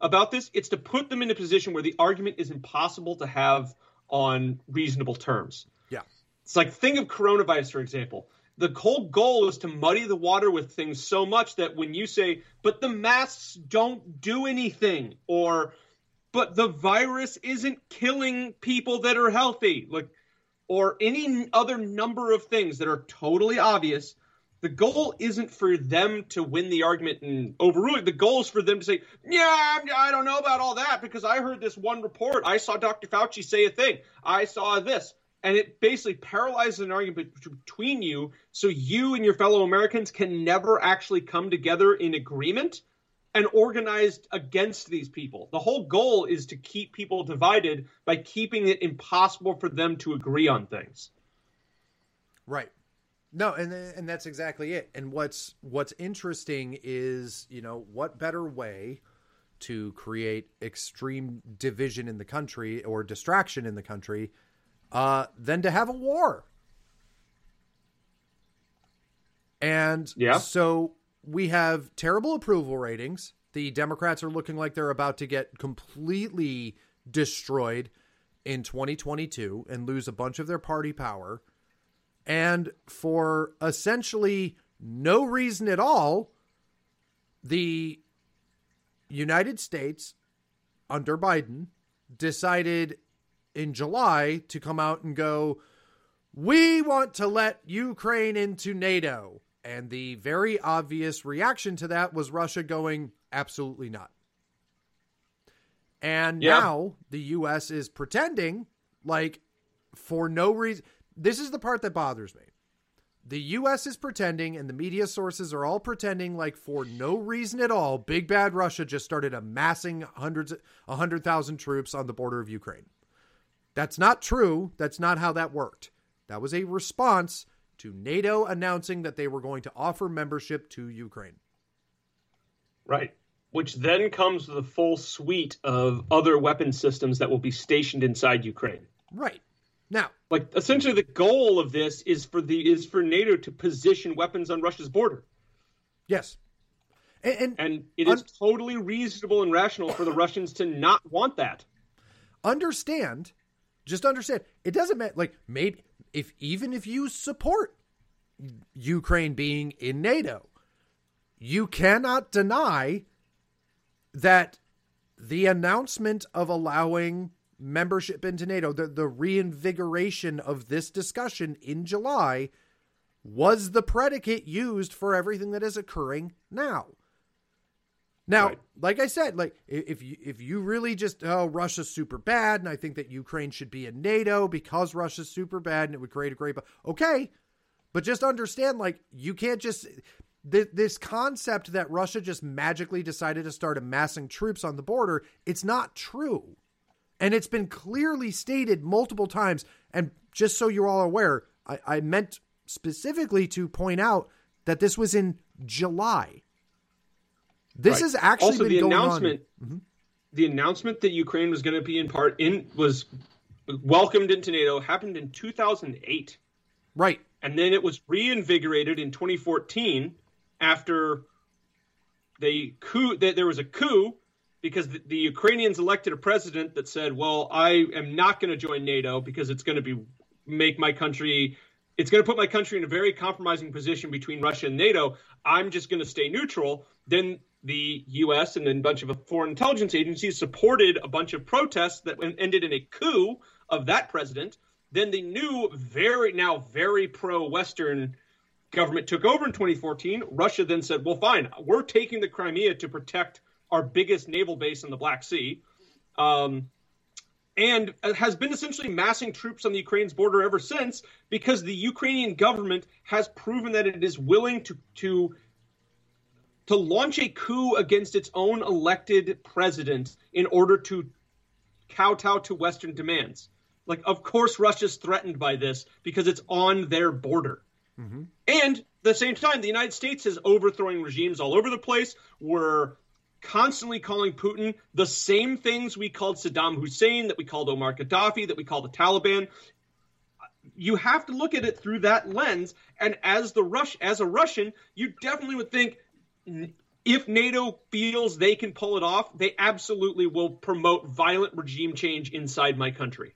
about this. It's to put them in a position where the argument is impossible to have on reasonable terms. Yeah, it's like think of coronavirus for example the whole goal is to muddy the water with things so much that when you say, but the masks don't do anything, or but the virus isn't killing people that are healthy, like, or any other number of things that are totally obvious, the goal isn't for them to win the argument and overrule it. The goal is for them to say, yeah, I don't know about all that because I heard this one report. I saw Dr. Fauci say a thing. I saw this and it basically paralyzes an argument between you so you and your fellow Americans can never actually come together in agreement and organized against these people. The whole goal is to keep people divided by keeping it impossible for them to agree on things. Right. No, and and that's exactly it. And what's what's interesting is, you know, what better way to create extreme division in the country or distraction in the country uh, than to have a war. And yeah. so we have terrible approval ratings. The Democrats are looking like they're about to get completely destroyed in 2022 and lose a bunch of their party power. And for essentially no reason at all, the United States under Biden decided in July to come out and go, we want to let Ukraine into NATO. And the very obvious reaction to that was Russia going, absolutely not. And yeah. now the U.S. is pretending like for no reason. This is the part that bothers me. The U.S. is pretending, and the media sources are all pretending like for no reason at all, big bad Russia just started amassing hundreds, a hundred thousand troops on the border of Ukraine. That's not true. That's not how that worked. That was a response to NATO announcing that they were going to offer membership to Ukraine. Right. Which then comes with a full suite of other weapon systems that will be stationed inside Ukraine. Right. Now, like essentially the goal of this is for the is for NATO to position weapons on Russia's border. Yes. And, and, and it un- is totally reasonable and rational for the Russians to not want that. Understand just understand it doesn't matter. Like maybe if even if you support Ukraine being in NATO, you cannot deny that the announcement of allowing membership into NATO, the, the reinvigoration of this discussion in July, was the predicate used for everything that is occurring now. Now, right. like I said, like if you if you really just oh Russia's super bad, and I think that Ukraine should be in NATO because Russia's super bad and it would create a great okay, but just understand like you can't just th- this concept that Russia just magically decided to start amassing troops on the border. It's not true, and it's been clearly stated multiple times. And just so you're all aware, I, I meant specifically to point out that this was in July this right. has actually also the announcement. Mm-hmm. The announcement that Ukraine was going to be in part in was welcomed into NATO happened in 2008. Right. And then it was reinvigorated in 2014 after they coup that there was a coup because the, the, Ukrainians elected a president that said, "Well, I am not going to join NATO because it's going to be make my country it's going to put my country in a very compromising position between Russia and NATO. I'm just going to stay neutral." Then the U.S. and then a bunch of foreign intelligence agencies supported a bunch of protests that ended in a coup of that president. Then the new, very now very pro-Western government took over in 2014. Russia then said, "Well, fine, we're taking the Crimea to protect our biggest naval base in the Black Sea." Um, and has been essentially massing troops on the Ukraine's border ever since because the Ukrainian government has proven that it is willing to to to launch a coup against its own elected president in order to kowtow to Western demands. Like, of course, Russia's threatened by this because it's on their border. Mm-hmm. And at the same time, the United States is overthrowing regimes all over the place. We're constantly calling Putin the same things we called Saddam Hussein, that we called Omar Gaddafi, that we call the Taliban. You have to look at it through that lens. And as the Rush, as a Russian, you definitely would think if NATO feels they can pull it off, they absolutely will promote violent regime change inside my country.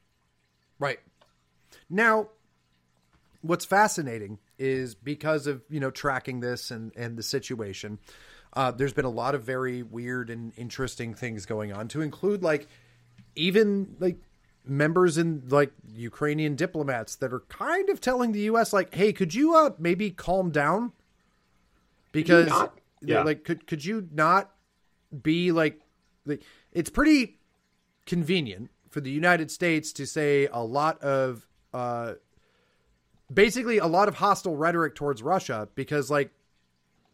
Right. Now, what's fascinating is because of you know tracking this and and the situation. Uh, there's been a lot of very weird and interesting things going on, to include like even like members in like Ukrainian diplomats that are kind of telling the U.S. like, "Hey, could you uh, maybe calm down?" Because yeah. like, could could you not be like, like it's pretty convenient for the United States to say a lot of uh, basically a lot of hostile rhetoric towards Russia because like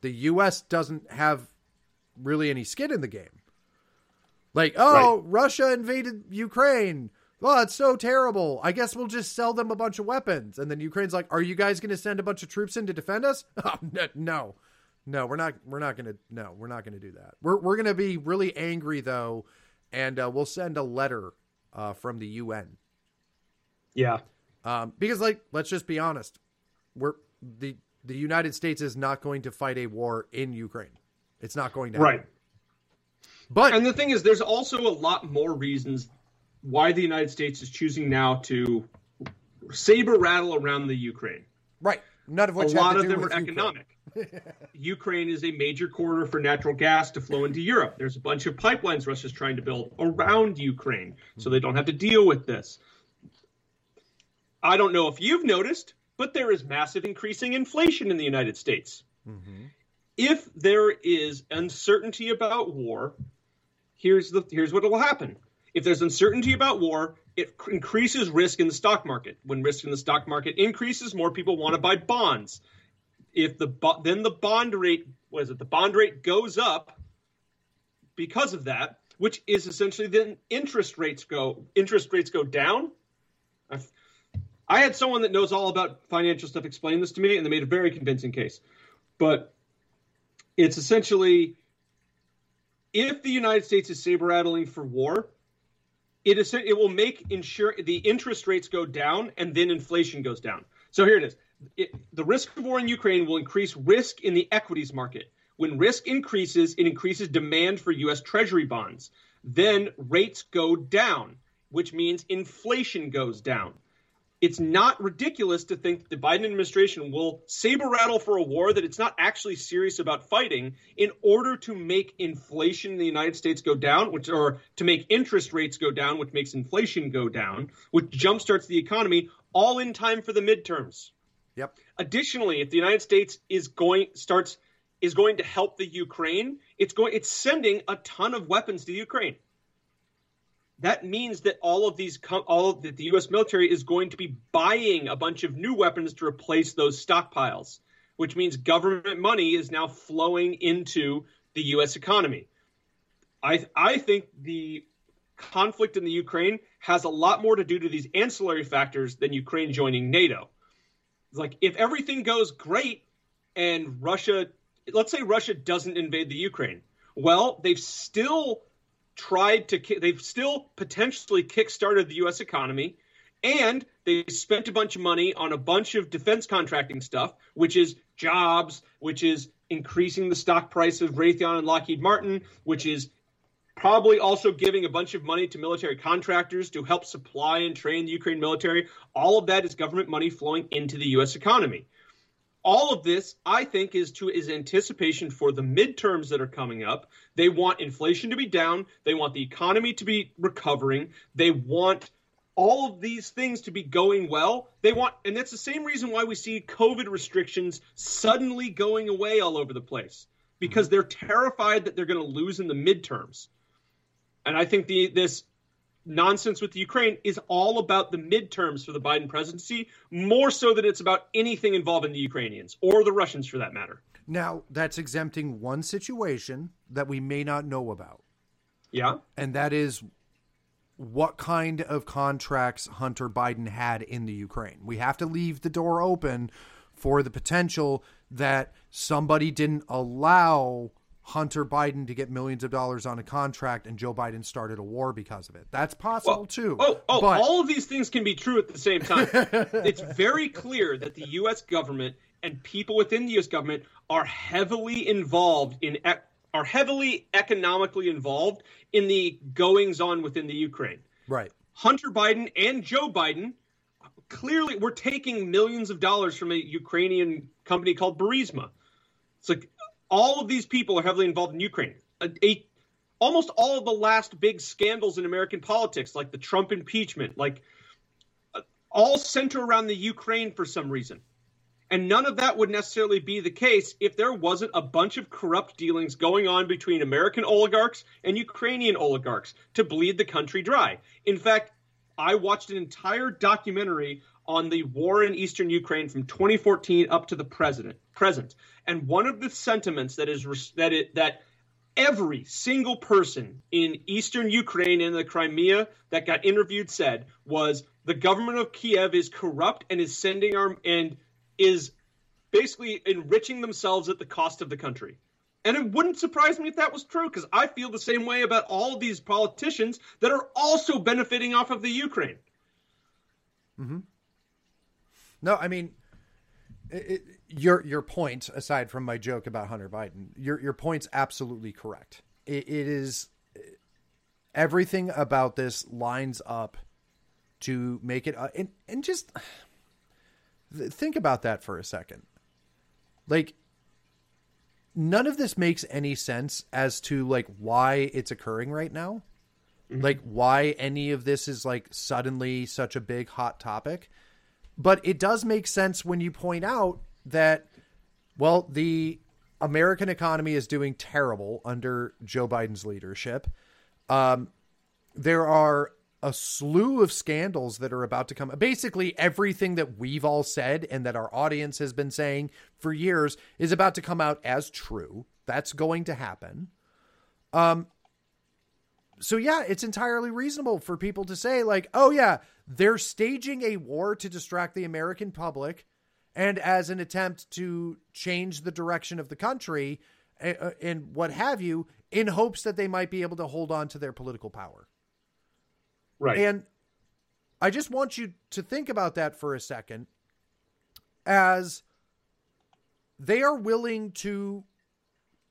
the US doesn't have really any skin in the game. Like, oh, right. Russia invaded Ukraine. Oh, it's so terrible. I guess we'll just sell them a bunch of weapons. And then Ukraine's like, "Are you guys going to send a bunch of troops in to defend us?" Oh, no. No, we're not we're not going to no, we're not going to do that. We're we're going to be really angry though and uh, we'll send a letter uh, from the UN. Yeah. Um, because like let's just be honest. We're the the United States is not going to fight a war in Ukraine. It's not going to happen. Right. But and the thing is, there's also a lot more reasons why the United States is choosing now to saber rattle around the Ukraine. Right. None of which a lot of them are economic. Ukraine is a major corridor for natural gas to flow into Europe. There's a bunch of pipelines Russia's trying to build around Ukraine, so they don't have to deal with this. I don't know if you've noticed, but there is massive increasing inflation in the United States. Mm-hmm. If there is uncertainty about war, here's the here's what will happen. If there's uncertainty about war, it increases risk in the stock market. When risk in the stock market increases, more people want to buy bonds. If the then the bond rate was it the bond rate goes up because of that, which is essentially then interest rates go interest rates go down. I've, I had someone that knows all about financial stuff explain this to me, and they made a very convincing case. But it's essentially if the United States is saber rattling for war, it is it will make insure the interest rates go down, and then inflation goes down. So here it is: it, the risk of war in Ukraine will increase risk in the equities market. When risk increases, it increases demand for U.S. Treasury bonds. Then rates go down, which means inflation goes down it's not ridiculous to think the Biden administration will saber rattle for a war that it's not actually serious about fighting in order to make inflation in the United States go down, which or to make interest rates go down, which makes inflation go down, which jumpstarts the economy, all in time for the midterms. Yep. Additionally, if the United States is going starts is going to help the Ukraine, it's going it's sending a ton of weapons to Ukraine that means that all of these all of the, the U.S. military is going to be buying a bunch of new weapons to replace those stockpiles, which means government money is now flowing into the U.S. economy. I I think the conflict in the Ukraine has a lot more to do to these ancillary factors than Ukraine joining NATO. Like if everything goes great and Russia, let's say Russia doesn't invade the Ukraine, well, they've still tried to they've still potentially kickstarted the US economy and they spent a bunch of money on a bunch of defense contracting stuff which is jobs which is increasing the stock price of Raytheon and Lockheed Martin which is probably also giving a bunch of money to military contractors to help supply and train the Ukraine military. All of that is government money flowing into the US economy. All of this i think is to is anticipation for the midterms that are coming up. They want inflation to be down. They want the economy to be recovering. They want all of these things to be going well. They want and that's the same reason why we see covid restrictions suddenly going away all over the place because mm-hmm. they're terrified that they're going to lose in the midterms and i think the this nonsense with the Ukraine is all about the midterms for the Biden presidency, more so than it's about anything involving the Ukrainians or the Russians for that matter. Now, that's exempting one situation that we may not know about. Yeah. And that is what kind of contracts Hunter Biden had in the Ukraine. We have to leave the door open for the potential that somebody didn't allow Hunter Biden to get millions of dollars on a contract and Joe Biden started a war because of it. That's possible well, too. Oh, oh but... all of these things can be true at the same time. it's very clear that the U.S. government and people within the U.S. government are heavily involved in are heavily economically involved in the goings on within the Ukraine. Right. Hunter Biden and Joe Biden clearly were taking millions of dollars from a Ukrainian company called Burisma. It's like all of these people are heavily involved in Ukraine. A, a, almost all of the last big scandals in American politics, like the Trump impeachment, like uh, all center around the Ukraine for some reason. And none of that would necessarily be the case if there wasn't a bunch of corrupt dealings going on between American oligarchs and Ukrainian oligarchs to bleed the country dry. In fact, I watched an entire documentary on the war in eastern Ukraine from 2014 up to the present. Present, and one of the sentiments that is that it that every single person in eastern Ukraine and the Crimea that got interviewed said was the government of Kiev is corrupt and is sending our and is basically enriching themselves at the cost of the country. And it wouldn't surprise me if that was true because I feel the same way about all of these politicians that are also benefiting off of the Ukraine. Mm-hmm. No, I mean, it, it, your your point, aside from my joke about Hunter Biden, your your point's absolutely correct. it, it is everything about this lines up to make it, uh, and and just Think about that for a second. Like none of this makes any sense as to like why it's occurring right now. Mm-hmm. Like why any of this is like suddenly such a big hot topic. But it does make sense when you point out that well, the American economy is doing terrible under Joe Biden's leadership. Um, there are a slew of scandals that are about to come. Basically, everything that we've all said and that our audience has been saying for years is about to come out as true. That's going to happen. Um, so yeah, it's entirely reasonable for people to say like, "Oh yeah, they're staging a war to distract the American public and as an attempt to change the direction of the country eh, eh, and what have you in hopes that they might be able to hold on to their political power." Right. And I just want you to think about that for a second as they are willing to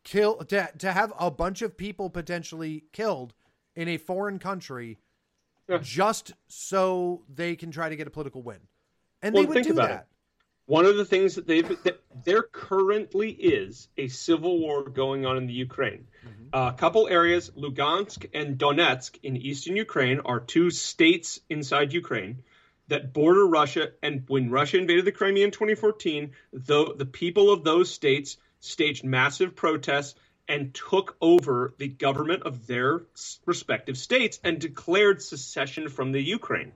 kill to, to have a bunch of people potentially killed in a foreign country yeah. just so they can try to get a political win. And well, they would do that. It. One of the things that they've that there currently is a civil war going on in the Ukraine. Mm-hmm. a couple areas, Lugansk and Donetsk in eastern Ukraine, are two states inside Ukraine that border Russia. And when Russia invaded the Crimea in 2014, the the people of those states staged massive protests and took over the government of their respective states and declared secession from the Ukraine.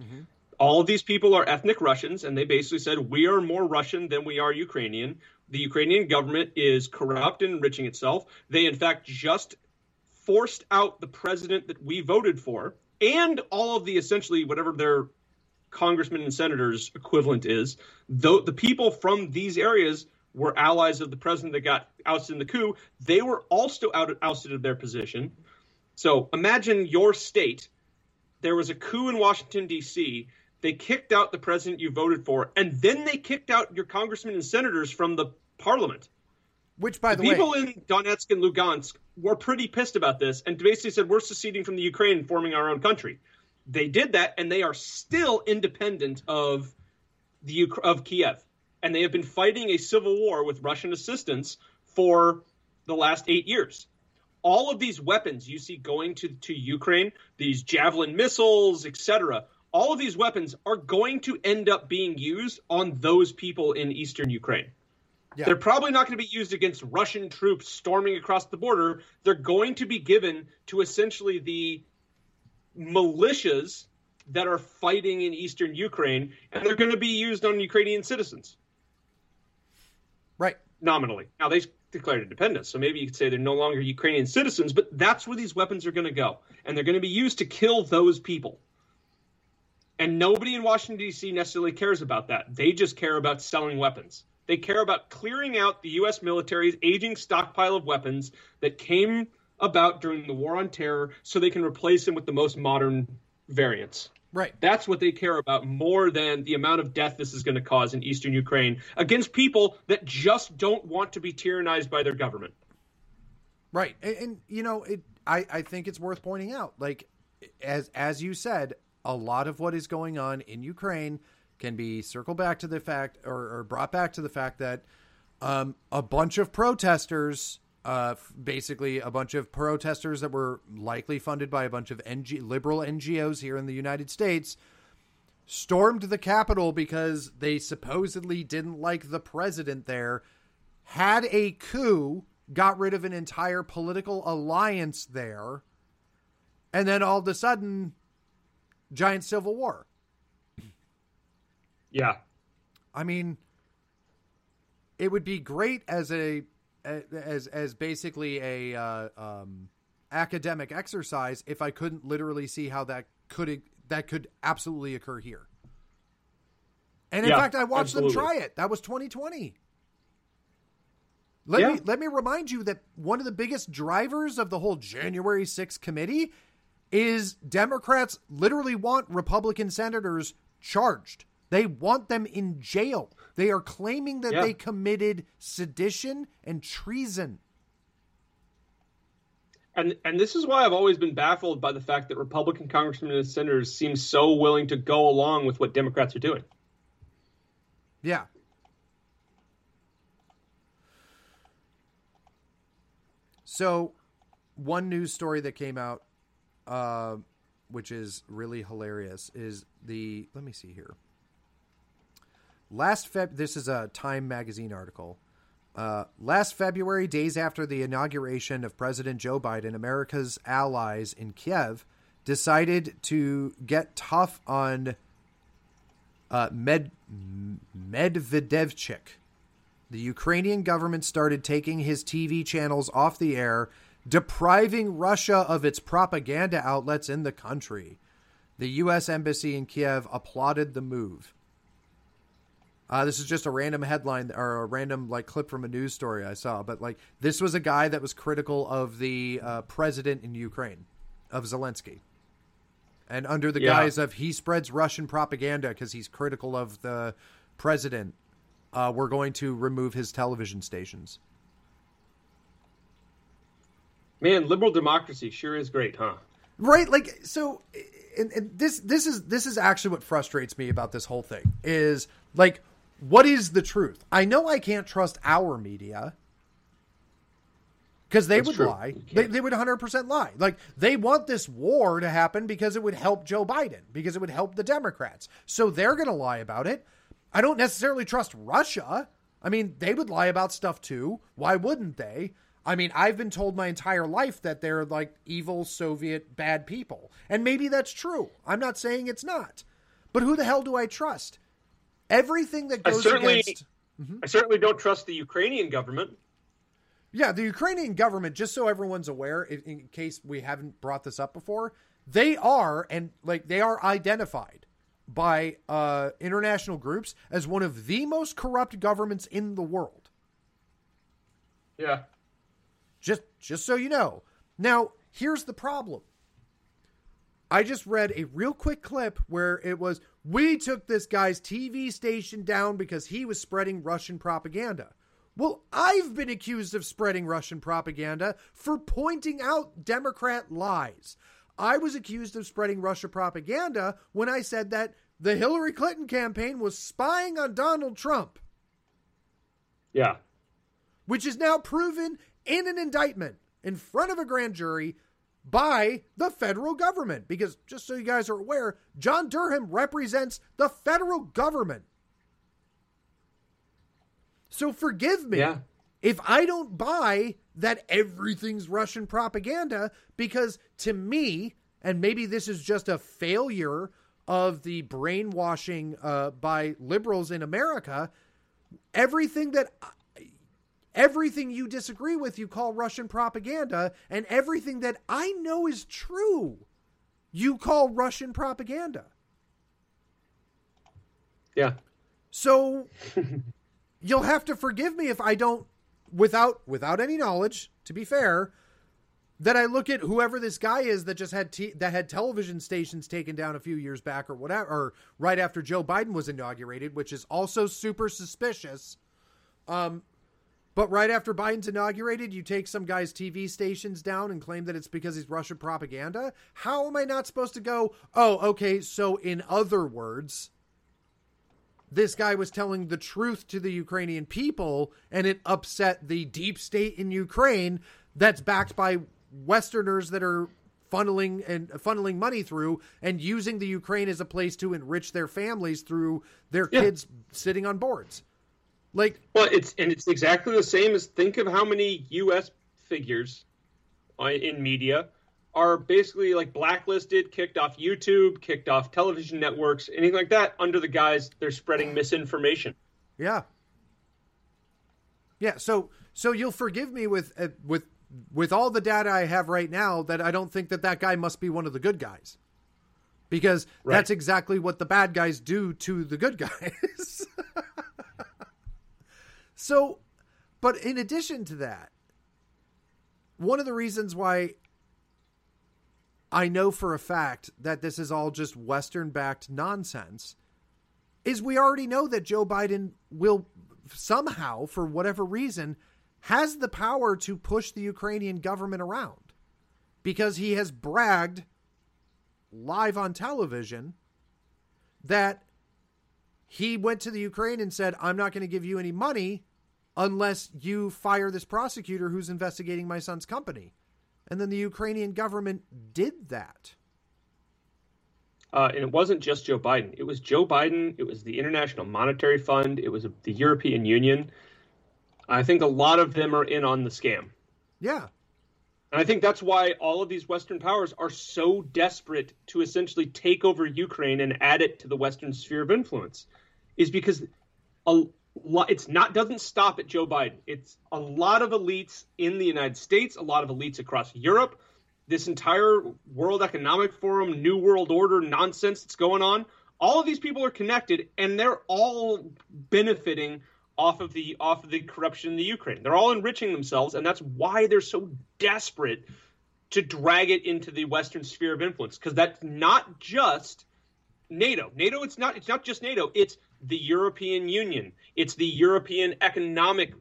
Mm-hmm all of these people are ethnic Russians, and they basically said, We are more Russian than we are Ukrainian. The Ukrainian government is corrupt and enriching itself. They, in fact, just forced out the president that we voted for and all of the essentially whatever their congressmen and senators equivalent is. Though the people from these areas were allies of the president that got ousted in the coup, they were also out, ousted of their position. So imagine your state. There was a coup in Washington, D.C they kicked out the president you voted for, and then they kicked out your congressmen and senators from the parliament. Which, by the, the people way, in Donetsk and Lugansk were pretty pissed about this, and basically said we're seceding from the Ukraine and forming our own country. They did that, and they are still independent of the of Kiev, and they have been fighting a civil war with Russian assistance for the last eight years all of these weapons you see going to, to Ukraine, these javelin missiles, etc., all of these weapons are going to end up being used on those people in eastern Ukraine. Yeah. They're probably not going to be used against Russian troops storming across the border. They're going to be given to essentially the militias that are fighting in eastern Ukraine, and they're going to be used on Ukrainian citizens. Nominally. Now, they declared independence, so maybe you could say they're no longer Ukrainian citizens, but that's where these weapons are going to go. And they're going to be used to kill those people. And nobody in Washington, D.C. necessarily cares about that. They just care about selling weapons. They care about clearing out the U.S. military's aging stockpile of weapons that came about during the War on Terror so they can replace them with the most modern variants. Right. That's what they care about more than the amount of death this is going to cause in eastern Ukraine against people that just don't want to be tyrannized by their government. Right. And, and you know, it I, I think it's worth pointing out, like as as you said, a lot of what is going on in Ukraine can be circled back to the fact or, or brought back to the fact that um, a bunch of protesters uh, basically a bunch of protesters that were likely funded by a bunch of NG- liberal NGOs here in the United States stormed the Capitol because they supposedly didn't like the president there, had a coup, got rid of an entire political alliance there, and then all of a sudden, giant civil war. Yeah. I mean, it would be great as a as as basically a uh, um, academic exercise if I couldn't literally see how that could that could absolutely occur here. And in Yeah, fact, I watched absolutely. them try it. That was 2020. Let Yeah. me let me remind you that one of the biggest drivers of the whole January 6th committee is Democrats literally want Republican senators charged. They want them in jail. They are claiming that Yeah. they committed sedition and treason. And and this is why I've always been baffled by the fact that Republican congressmen and senators seem so willing to go along with what Democrats are doing. Yeah. So, one news story that came out, uh, which is really hilarious, is the. Let me see here. Last Feb. This is a Time magazine article. Uh, last February, days after the inauguration of President Joe Biden, America's allies in Kiev decided to get tough on uh, Med Medvedchuk. The Ukrainian government started taking his TV channels off the air, depriving Russia of its propaganda outlets in the country. The U.S. Embassy in Kiev applauded the move. Uh, this is just a random headline or a random like clip from a news story I saw, but like this was a guy that was critical of the uh, president in Ukraine, of Zelensky, and under the Yeah. guise of he spreads Russian propaganda because he's critical of the president, uh, we're going to remove his television stations. Man, liberal democracy sure is great, huh? right like so and, and this this is this is actually what frustrates me about this whole thing is like what is the truth i know i can't trust our media because they That's would true. lie they, they would 100% lie like they want this war to happen because it would help joe biden because it would help the democrats so they're going to lie about it i don't necessarily trust russia i mean they would lie about stuff too why wouldn't they I mean, I've been told my entire life that they're like evil Soviet bad people. And maybe that's true. I'm not saying it's not. But who the hell do I trust? Everything that I goes certainly- against I certainly don't trust the Ukrainian government. Yeah, the Ukrainian government, just so everyone's aware, in, in case we haven't brought this up before, they are and like they are identified by uh, international groups as one of the most corrupt governments in the world. Yeah. Just just so you know. Now, here's the problem. I just read a real quick clip where it was we took this guy's TV station down because he was spreading Russian propaganda. Well, I've been accused of spreading Russian propaganda for pointing out Democrat lies. I was accused of spreading Russia propaganda when I said that the Hillary Clinton campaign was spying on Donald Trump Yeah. which is now proven in an indictment in front of a grand jury by the federal government. Because just so you guys are aware, John Durham represents the federal government. So forgive me Yeah. if I don't buy that everything's Russian propaganda, because to me, and maybe this is just a failure of the brainwashing uh, by liberals in America, everything that everything you disagree with you call Russian propaganda, and everything that I know is true you call Russian propaganda. Yeah. So you'll have to forgive me if I don't without without any knowledge, to be fair, that I look at whoever this guy is that just had t- that had television stations taken down a few years back or whatever, or right after Joe Biden was inaugurated, which is also super suspicious. Um, but right after Biden's inaugurated, you take some guy's TV stations down and claim that it's because he's Russian propaganda. How am I not supposed to go? Oh, okay. So in other words, this guy was telling the truth to the Ukrainian people, and it upset the deep state in Ukraine that's backed by Westerners that are funneling and funneling money through and using the Ukraine as a place to enrich their families through their yeah. kids sitting on boards. Like well, it's and it's exactly the same as think of how many U.S. figures in media are basically like blacklisted, kicked off YouTube, kicked off television networks, anything like that, under the guise they're spreading misinformation. Yeah. Yeah. So so you'll forgive me with uh, with with all the data I have right now that I don't think that that guy must be one of the good guys. Because right. that's exactly what the bad guys do to the good guys. so, but in addition to that, one of the reasons why I know for a fact that this is all just Western backed nonsense is we already know that Joe Biden will somehow, for whatever reason, has the power to push the Ukrainian government around because he has bragged live on television that he went to the Ukraine and said, I'm not going to give you any money unless you fire this prosecutor who's investigating my son's company. And then the Ukrainian government did that. Uh, and it wasn't just Joe Biden. It was Joe Biden. It was the International Monetary Fund. It was the European Union. I think a lot of them are in on the scam. Yeah. And I think that's why all of these Western powers are so desperate to essentially take over Ukraine and add it to the Western sphere of influence, is because a it's not doesn't stop at Joe Biden. It's a lot of elites in the United States, a lot of elites across Europe, this entire World Economic Forum, New World Order nonsense that's going on. All of these people are connected, and they're all benefiting off of the off of the corruption in the Ukraine. They're all enriching themselves, and that's why they're so desperate to drag it into the Western sphere of influence. Because that's not just NATO. NATO, it's not. It's not just NATO. It's the European Union. It's the European Economic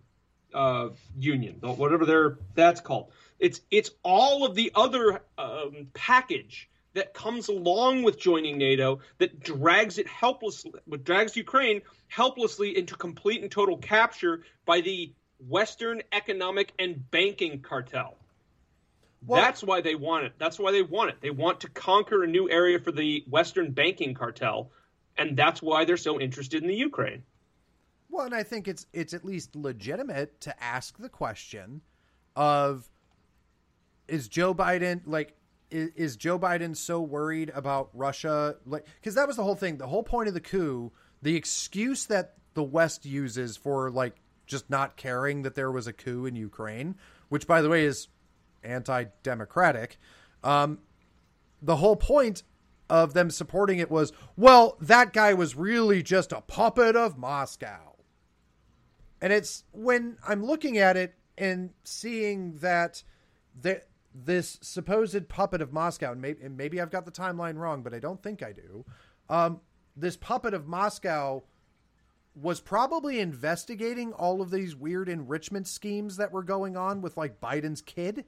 uh, Union, whatever they're that's called. It's it's all of the other um, package that comes along with joining NATO that drags it helplessly, drags Ukraine helplessly into complete and total capture by the Western economic and banking cartel. Well, That's why they want it. That's why they want it. They want to conquer a new area for the Western banking cartel, and that's why they're so interested in the Ukraine. Well, and I think it's it's at least legitimate to ask the question of is Joe Biden like is, is Joe Biden so worried about Russia? Like, because that was the whole thing. The whole point of the coup, the excuse that the West uses for like just not caring that there was a coup in Ukraine, which by the way is anti-democratic. Um, the whole point of them supporting it was, well, that guy was really just a puppet of Moscow. And it's when I'm looking at it and seeing that that this supposed puppet of Moscow, and maybe, and maybe I've got the timeline wrong, but I don't think I do. Um, this puppet of Moscow was probably investigating all of these weird enrichment schemes that were going on with like Biden's kid.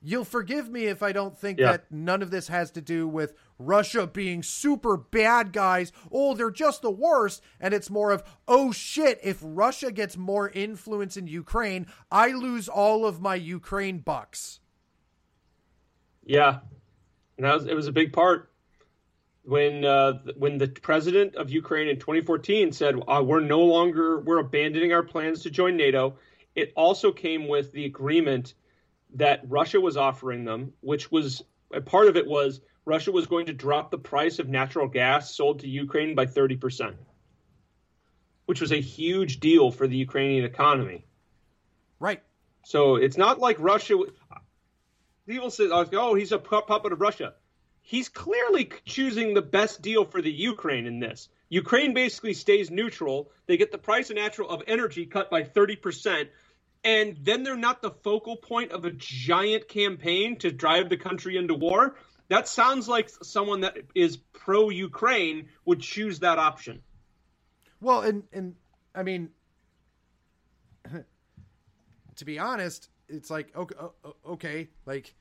You'll forgive me if I don't think yeah. that none of this has to do with Russia being super bad guys. Oh, they're just the worst. And it's more of, oh shit, if Russia gets more influence in Ukraine, I lose all of my Ukraine bucks. Yeah, and that was it was a big part when uh, when the president of Ukraine in 2014 said uh, we're no longer we're abandoning our plans to join NATO. It also came with the agreement that Russia was offering them, which was a part of it was Russia was going to drop the price of natural gas sold to Ukraine by 30 percent, which was a huge deal for the Ukrainian economy. Right. So it's not like Russia people say, "Oh, he's a puppet of Russia." He's clearly choosing the best deal for the Ukraine in this Ukraine basically stays neutral. They get the price of natural of energy cut by 30%, and then they're not the focal point of a giant campaign to drive the country into war. That sounds like someone that is pro Ukraine would choose that option. Well, and and I mean to be honest, it's like okay, okay, like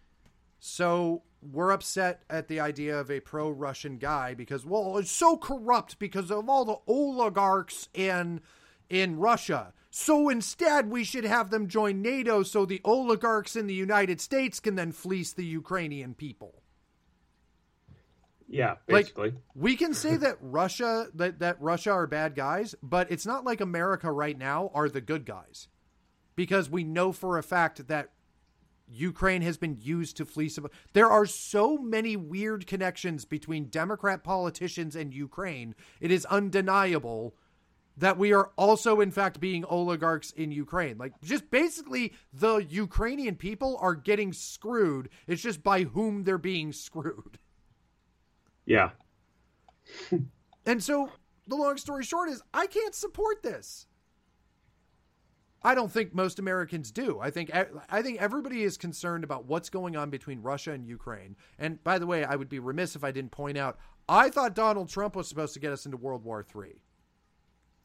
so we're upset at the idea of a pro-Russian guy because well, it's so corrupt because of all the oligarchs in in Russia. So instead, we should have them join NATO so the oligarchs in the United States can then fleece the Ukrainian people. Yeah, basically. Like, we can say that Russia that, that Russia are bad guys, but it's not like America right now are the good guys. Because we know for a fact that Ukraine has been used to fleece. There are so many weird connections between Democrat politicians and Ukraine. It is undeniable that we are also, in fact, being oligarchs in Ukraine. Like, just basically, the Ukrainian people are getting screwed. It's just by whom they're being screwed. Yeah. and so, the long story short is, I can't support this. I don't think most Americans do. I think I think everybody is concerned about what's going on between Russia and Ukraine. And by the way, I would be remiss if I didn't point out I thought Donald Trump was supposed to get us into World War III.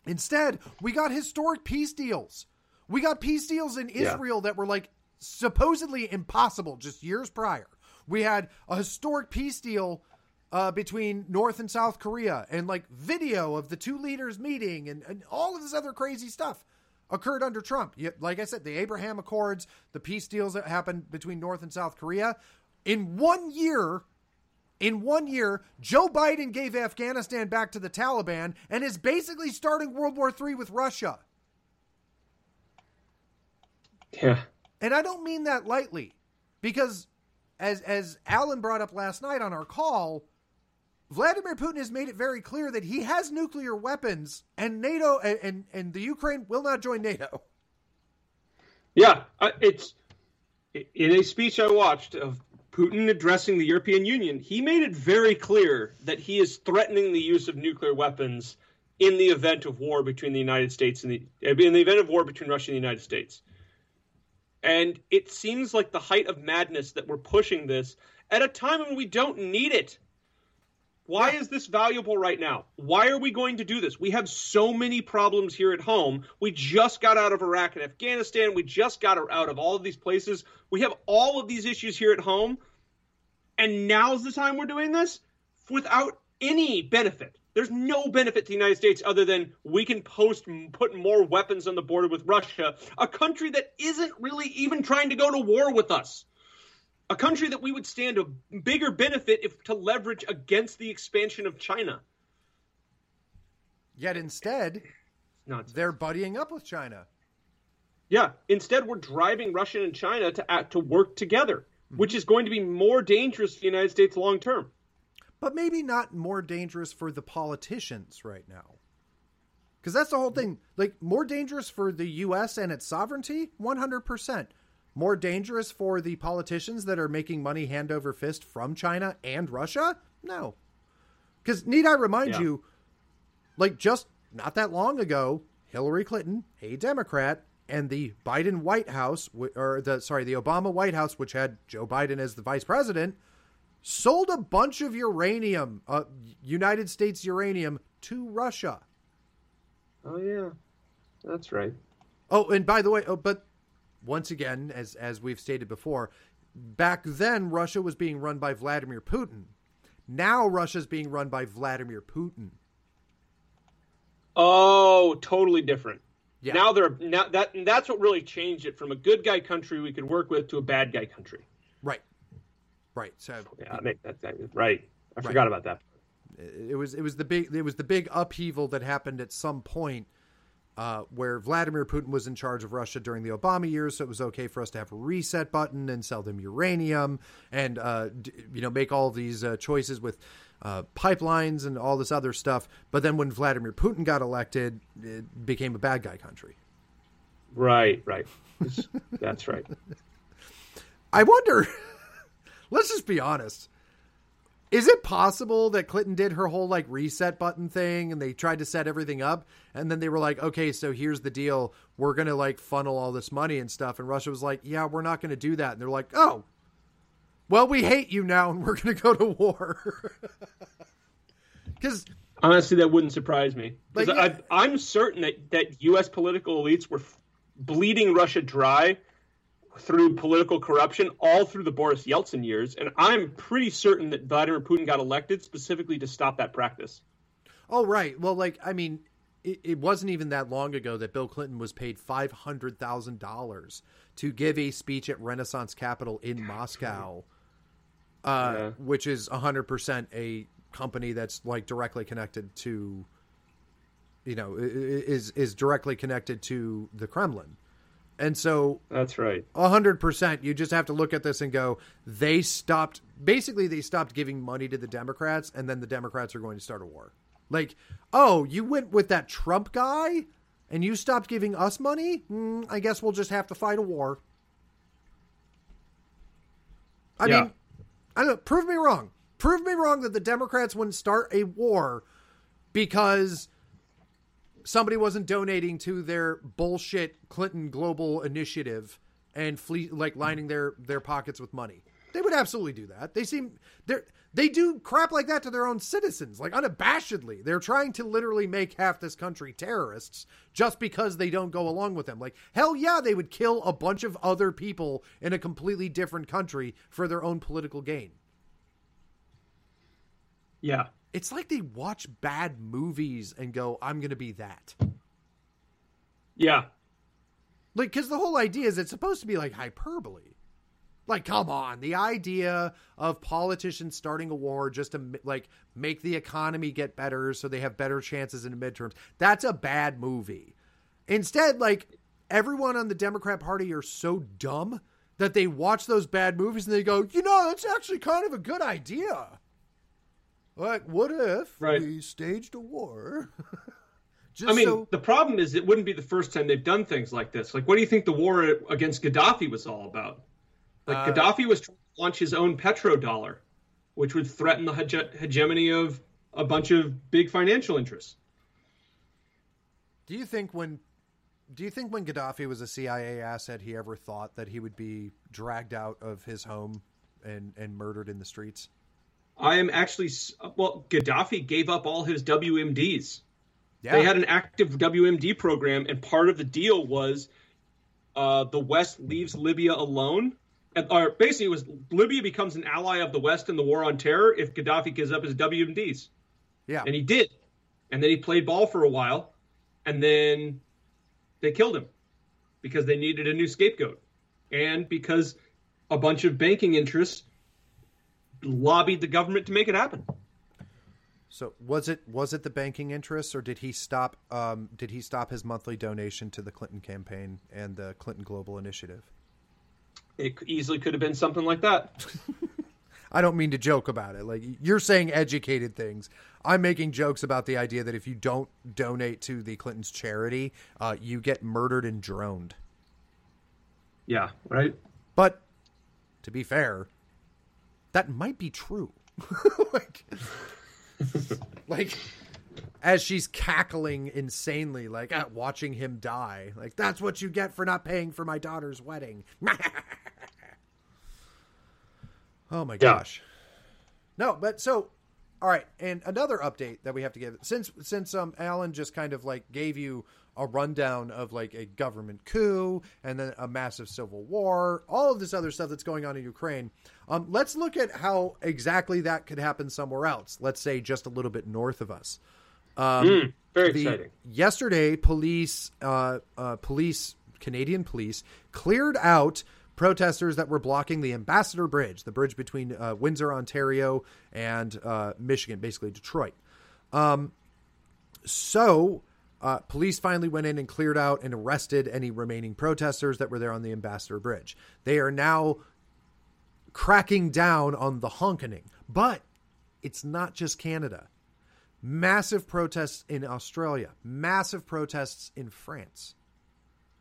Instead, we got historic peace deals. We got peace deals in Israel yeah. that were like supposedly impossible just years prior. We had a historic peace deal uh, between North and South Korea and like video of the two leaders meeting and, and all of this other crazy stuff occurred under Trump. Like I said, the Abraham Accords, the peace deals that happened between North and South Korea. In one year, in one year, Joe Biden gave Afghanistan back to the Taliban and is basically starting World War III with Russia. Yeah. And I don't mean that lightly because as as Alan brought up last night on our call, Vladimir Putin has made it very clear that he has nuclear weapons and NATO and and, and the Ukraine will not join NATO. Yeah, uh, it's in a speech I watched of Putin addressing the European Union, he made it very clear that he is threatening the use of nuclear weapons in the event of war between the United States and the uh, in the event of war between Russia and the United States. And it seems like the height of madness that we're pushing this at a time when we don't need it. Why is this valuable right now? Why are we going to do this? We have so many problems here at home. We just got out of Iraq and Afghanistan. We just got out of all of these places. We have all of these issues here at home. And now's the time we're doing this without any benefit. There's no benefit to the United States other than we can post put more weapons on the border with Russia, a country that isn't really even trying to go to war with us a country that we would stand a bigger benefit if to leverage against the expansion of China. Yet instead, they're buddying up with China. Yeah, instead we're driving Russia and China to act, to work together, mm-hmm. which is going to be more dangerous for the United States long term. But maybe not more dangerous for the politicians right now. Because that's the whole thing. Like, more dangerous for the U.S. and its sovereignty? 100% more dangerous for the politicians that are making money hand over fist from China and Russia? No. Because, need I remind yeah. you, like just not that long ago, Hillary Clinton, a Democrat, and the Biden White House, or the sorry, the Obama White House, which had Joe Biden as the vice president, sold a bunch of uranium, uh, United States uranium, to Russia. Oh yeah, that's right. Oh, and by the way, oh, but once again, as as we've stated before, back then Russia was being run by Vladimir Putin. Now Russia's being run by Vladimir Putin. Oh, totally different. Yeah. Now they're now that that's what really changed it from a good guy country we could work with to a bad guy country. Right. Right. So yeah, that, that, right. I right. forgot about that. It was it was the big it was the big upheaval that happened at some point uh, where Vladimir Putin was in charge of Russia during the Obama years, so it was okay for us to have a reset button and sell them uranium and uh, d- you know make all these uh, choices with uh, pipelines and all this other stuff. But then when Vladimir Putin got elected, it became a bad guy country. Right, right. That's right. I wonder. let's just be honest. Is it possible that Clinton did her whole like reset button thing and they tried to set everything up and then they were like, okay, so here's the deal. We're going to like funnel all this money and stuff. And Russia was like, yeah, we're not going to do that. And they're like, oh, well, we hate you now and we're going to go to war. Because honestly, that wouldn't surprise me. Like, yeah. I, I'm certain that, that U.S. political elites were bleeding Russia dry through political corruption all through the Boris Yeltsin years, and I'm pretty certain that Vladimir Putin got elected specifically to stop that practice. Oh right. Well, like I mean, it, it wasn't even that long ago that Bill Clinton was paid five hundred thousand dollars to give a speech at Renaissance Capital in Moscow, uh, yeah. which is hundred percent a company that's like directly connected to, you know, is is directly connected to the Kremlin. And so that's right. hundred percent. You just have to look at this and go, they stopped basically they stopped giving money to the Democrats and then the Democrats are going to start a war. Like, oh, you went with that Trump guy and you stopped giving us money? Mm, I guess we'll just have to fight a war. I yeah. mean, I don't prove me wrong. Prove me wrong that the Democrats wouldn't start a war because somebody wasn't donating to their bullshit Clinton Global Initiative and like lining their their pockets with money. They would absolutely do that. They seem they they do crap like that to their own citizens, like unabashedly. They're trying to literally make half this country terrorists just because they don't go along with them. Like hell yeah, they would kill a bunch of other people in a completely different country for their own political gain. Yeah, it's like they watch bad movies and go, I'm going to be that. Yeah. Like, because the whole idea is it's supposed to be like hyperbole. Like, come on. The idea of politicians starting a war just to like make the economy get better so they have better chances in the midterms. That's a bad movie. Instead, like, everyone on the Democrat Party are so dumb that they watch those bad movies and they go, you know, that's actually kind of a good idea. Like, what if right. we staged a war? I mean, so... the problem is it wouldn't be the first time they've done things like this. Like, what do you think the war against Gaddafi was all about? Like, uh, Gaddafi was trying to launch his own petrodollar, which would threaten the hege- hegemony of a bunch of big financial interests. Do you think when do you think when Gaddafi was a CIA asset, he ever thought that he would be dragged out of his home and, and murdered in the streets? I am actually well. Gaddafi gave up all his WMDs. Yeah. They had an active WMD program, and part of the deal was uh, the West leaves Libya alone. And, or basically, it was Libya becomes an ally of the West in the war on terror if Gaddafi gives up his WMDs. Yeah, and he did, and then he played ball for a while, and then they killed him because they needed a new scapegoat, and because a bunch of banking interests lobbied the government to make it happen. So was it was it the banking interests, or did he stop? Um, did he stop his monthly donation to the Clinton campaign and the Clinton Global Initiative? It easily could have been something like that. I don't mean to joke about it. Like you're saying educated things. I'm making jokes about the idea that if you don't donate to the Clintons charity, uh, you get murdered and droned. Yeah, right. But to be fair, that might be true. like, like as she's cackling insanely, like at watching him die. Like that's what you get for not paying for my daughter's wedding. oh my gosh. No, but so all right, and another update that we have to give since since um Alan just kind of like gave you a rundown of like a government coup and then a massive civil war, all of this other stuff that's going on in Ukraine. Um, let's look at how exactly that could happen somewhere else. Let's say just a little bit north of us. Um, mm, very the, exciting. Yesterday, police, uh, uh, police, Canadian police cleared out protesters that were blocking the Ambassador Bridge, the bridge between uh, Windsor, Ontario, and uh, Michigan, basically Detroit. Um, so uh, police finally went in and cleared out and arrested any remaining protesters that were there on the Ambassador Bridge. They are now cracking down on the honkening. But it's not just Canada. Massive protests in Australia, massive protests in France.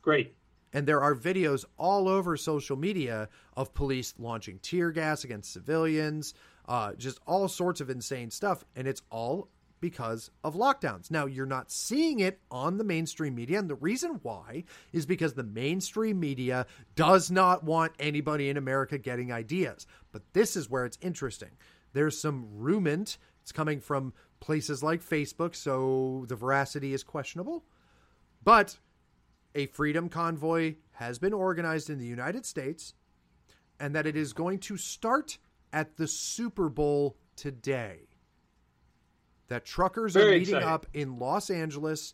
Great. And there are videos all over social media of police launching tear gas against civilians, uh, just all sorts of insane stuff. And it's all because of lockdowns. Now, you're not seeing it on the mainstream media. And the reason why is because the mainstream media does not want anybody in America getting ideas. But this is where it's interesting. There's some rumant. It's coming from places like Facebook, so the veracity is questionable. But a freedom convoy has been organized in the United States and that it is going to start at the Super Bowl today. That truckers Very are meeting exciting. up in Los Angeles,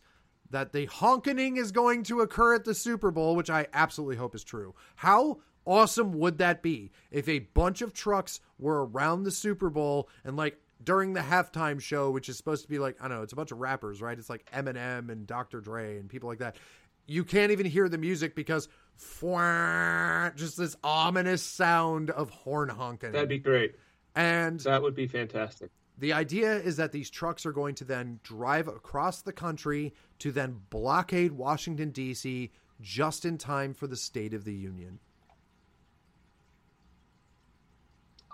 that the honkening is going to occur at the Super Bowl, which I absolutely hope is true. How awesome would that be if a bunch of trucks were around the Super Bowl and like during the halftime show, which is supposed to be like, I don't know, it's a bunch of rappers, right? It's like Eminem and Dr. Dre and people like that. You can't even hear the music because just this ominous sound of horn honking. That'd be great. and That would be fantastic. The idea is that these trucks are going to then drive across the country to then blockade Washington, D.C., just in time for the State of the Union.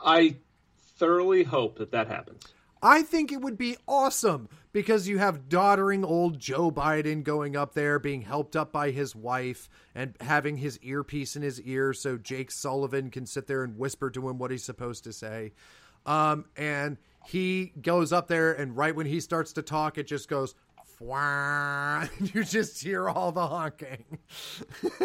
I thoroughly hope that that happens. I think it would be awesome because you have doddering old Joe Biden going up there, being helped up by his wife, and having his earpiece in his ear so Jake Sullivan can sit there and whisper to him what he's supposed to say. Um, and he goes up there, and right when he starts to talk, it just goes. You just hear all the honking,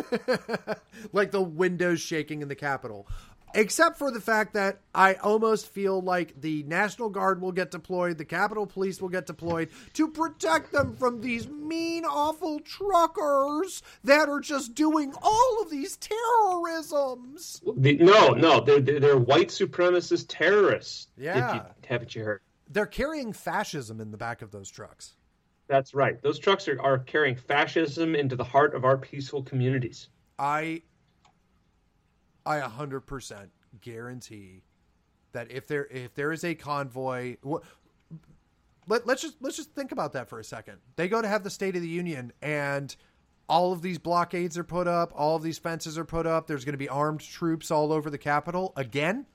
like the windows shaking in the Capitol except for the fact that I almost feel like the National Guard will get deployed, the Capitol Police will get deployed to protect them from these mean, awful truckers that are just doing all of these terrorisms. No, no, they're, they're they're white supremacist terrorists. Yeah. You, haven't you heard? They're carrying fascism in the back of those trucks. That's right. Those trucks are, are carrying fascism into the heart of our peaceful communities. I I 100% guarantee that if there if there is a convoy let, let's just let's just think about that for a second. They go to have the State of the Union and all of these blockades are put up, all of these fences are put up. There's going to be armed troops all over the Capitol again.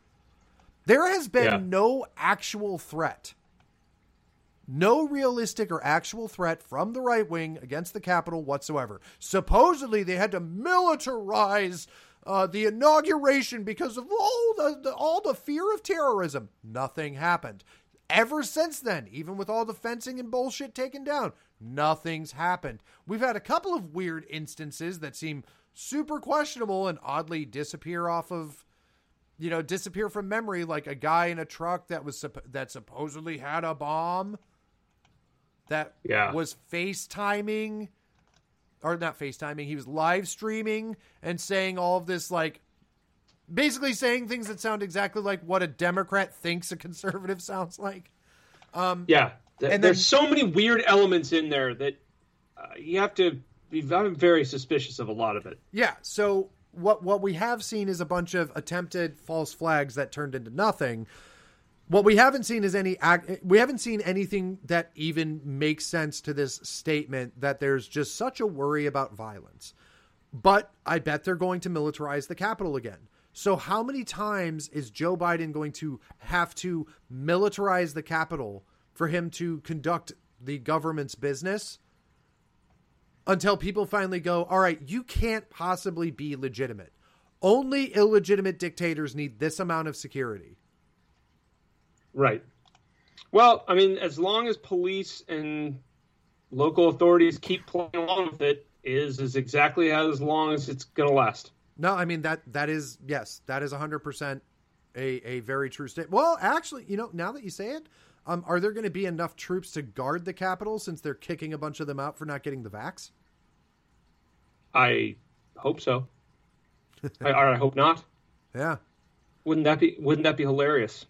There has been Yeah. no actual threat. No realistic or actual threat from the right wing against the Capitol whatsoever. Supposedly, they had to militarize uh, the inauguration because of all the, the all the fear of terrorism. Nothing happened. Ever since then, even with all the fencing and bullshit taken down, nothing's happened. We've had a couple of weird instances that seem super questionable and oddly disappear off of you know, disappear from memory, like a guy in a truck that was that supposedly had a bomb that Yeah. was FaceTiming or not FaceTiming, he was live streaming and saying all of this like basically saying things that sound exactly like what a Democrat thinks a conservative sounds like. Yeah, Th- And there's then- so many weird elements in there that uh, you have to be. I'm very suspicious of a lot of it. Yeah. So what what we have seen is a bunch of attempted false flags that turned into nothing. What we haven't seen is any we haven't seen anything that even makes sense to this statement that there's just such a worry about violence. But I bet they're going to militarize the capital again. So how many times is Joe Biden going to have to militarize the capital for him to conduct the government's business? until people finally go, all right, you can't possibly be legitimate. Only illegitimate dictators need this amount of security. Right. Well, I mean, as long as police and local authorities keep playing along with it, is is exactly as long as it's going to last. No, I mean that that is yes, that is 100% a a very true statement. Well, actually, you know, now that you say it, um are there going to be enough troops to guard the Capitol since they're kicking a bunch of them out for not getting the vax? I hope so. I, I hope not. Yeah. Wouldn't that be Wouldn't that be hilarious?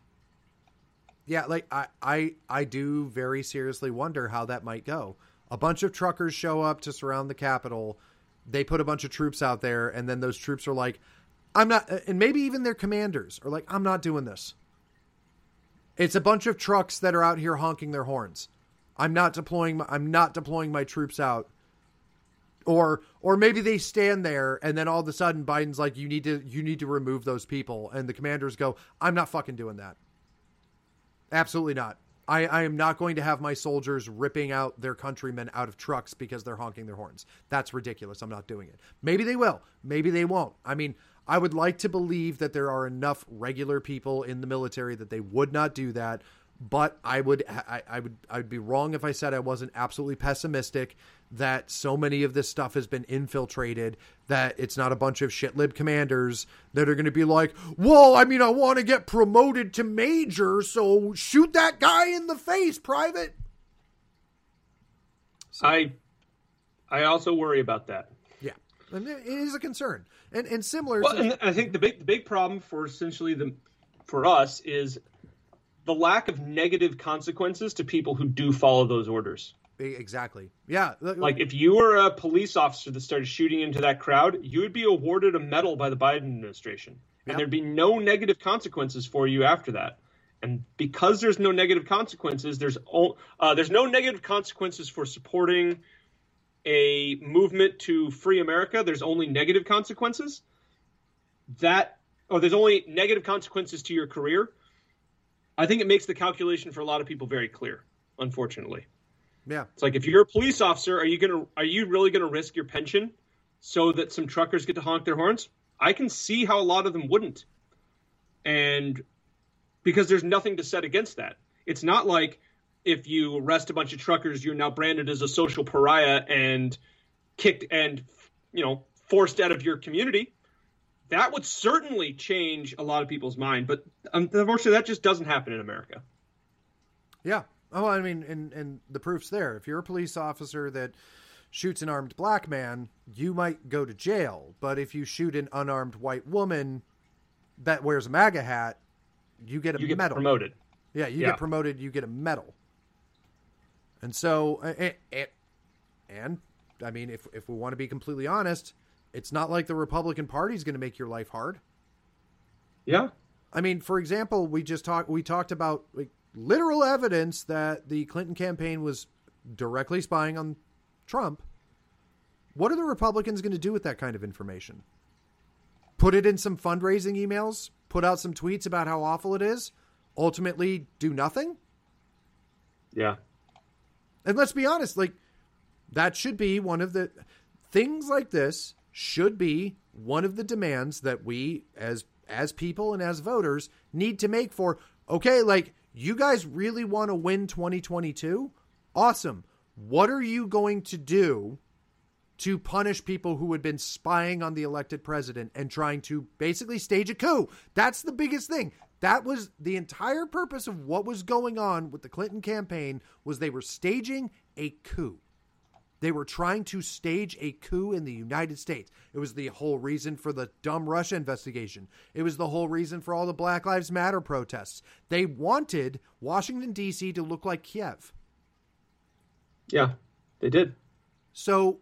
Yeah, like I, I I do very seriously wonder how that might go. A bunch of truckers show up to surround the Capitol. They put a bunch of troops out there, and then those troops are like, "I'm not," uh, and maybe even their commanders are like, "I'm not doing this." It's a bunch of trucks that are out here honking their horns. I'm not deploying. My, I'm not deploying my troops out or or maybe they stand there and then all of a sudden Biden's like you need to you need to remove those people and the commanders go I'm not fucking doing that. Absolutely not. I, I am not going to have my soldiers ripping out their countrymen out of trucks because they're honking their horns. That's ridiculous. I'm not doing it. Maybe they will. Maybe they won't. I mean, I would like to believe that there are enough regular people in the military that they would not do that but I would I, I, would I would be wrong if I said I wasn't absolutely pessimistic that so many of this stuff has been infiltrated that it's not a bunch of shitlib commanders that are going to be like, "Well, I mean, I want to get promoted to major, so shoot that guy in the face, private." So, I I also worry about that. Yeah, it is a concern, and and similar. Well, to- and I think the big the big problem for essentially the for us is the lack of negative consequences to people who do follow those orders. Exactly. Yeah. Like if you were a police officer that started shooting into that crowd, you would be awarded a medal by the Biden administration. And there'd be no negative consequences for you after that. And because there's no negative consequences, there's uh, there's no negative consequences for supporting a movement to free America. There's only negative consequences. That or there's only negative consequences to your career I think it makes the calculation for a lot of people very clear, unfortunately. Yeah. It's like if you're a police officer, are you gonna are you really gonna risk your pension so that some truckers get to honk their horns? I can see how a lot of them wouldn't. And because there's nothing to set against that. It's not like if you arrest a bunch of truckers, you're now branded as a social pariah and kicked and you know forced out of your community that would certainly change a lot of people's mind. But um, unfortunately, that just doesn't happen in America. Yeah. Oh, I mean, and and the proof's there. If you're a police officer that shoots an armed black man, you might go to jail. But if you shoot an unarmed white woman that wears a MAGA hat, you get a you get medal. Promoted. Yeah, you yeah. get promoted. You get a medal. And so, and, and I mean, if if we want to be completely honest, it's not like the Republican Party is going to make your life hard. Yeah. I mean, for example, we just talked we talked about like literal evidence that the Clinton campaign was directly spying on Trump. What are the Republicans going to do with that kind of information? Put it in some fundraising emails, put out some tweets about how awful it is, ultimately do nothing? Yeah. And let's be honest, like that should be one of the things like this should be one of the demands that we as as people and as voters need to make for okay like you guys really want to win 2022 awesome. What are you going to do to punish people who had been spying on the elected president and trying to basically stage a coup? That's the biggest thing. That was the entire purpose of what was going on with the clinton campaign was they were staging a coup they were trying to stage a coup in the United States. It was the whole reason for the dumb Russia investigation. It was the whole reason for all the Black Lives Matter protests. They wanted Washington, D.C. to look like Kiev. Yeah, they did. So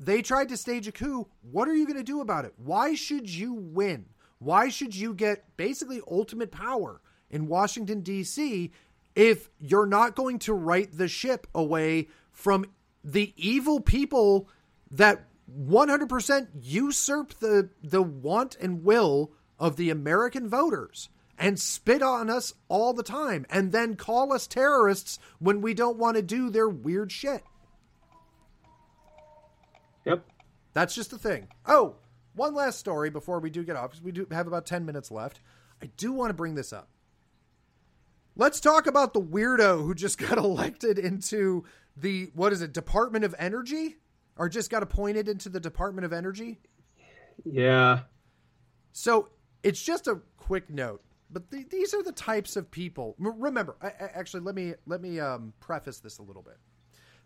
they tried to stage a coup. What are you going to do about it? Why should you win? Why should you get basically ultimate power in Washington, D.C. if you're not going to right the ship away from the evil people that 100% usurp the the want and will of the American voters and spit on us all the time and then call us terrorists when we don't want to do their weird shit. Yep. That's just the thing. Oh, one last story before we do get off because we do have about 10 minutes left. I do want to bring this up. Let's talk about the weirdo who just got elected into the what is it Department of Energy or just got appointed into the Department of Energy? Yeah. So it's just a quick note, but the, these are the types of people. Remember, I, actually, let me let me um, preface this a little bit.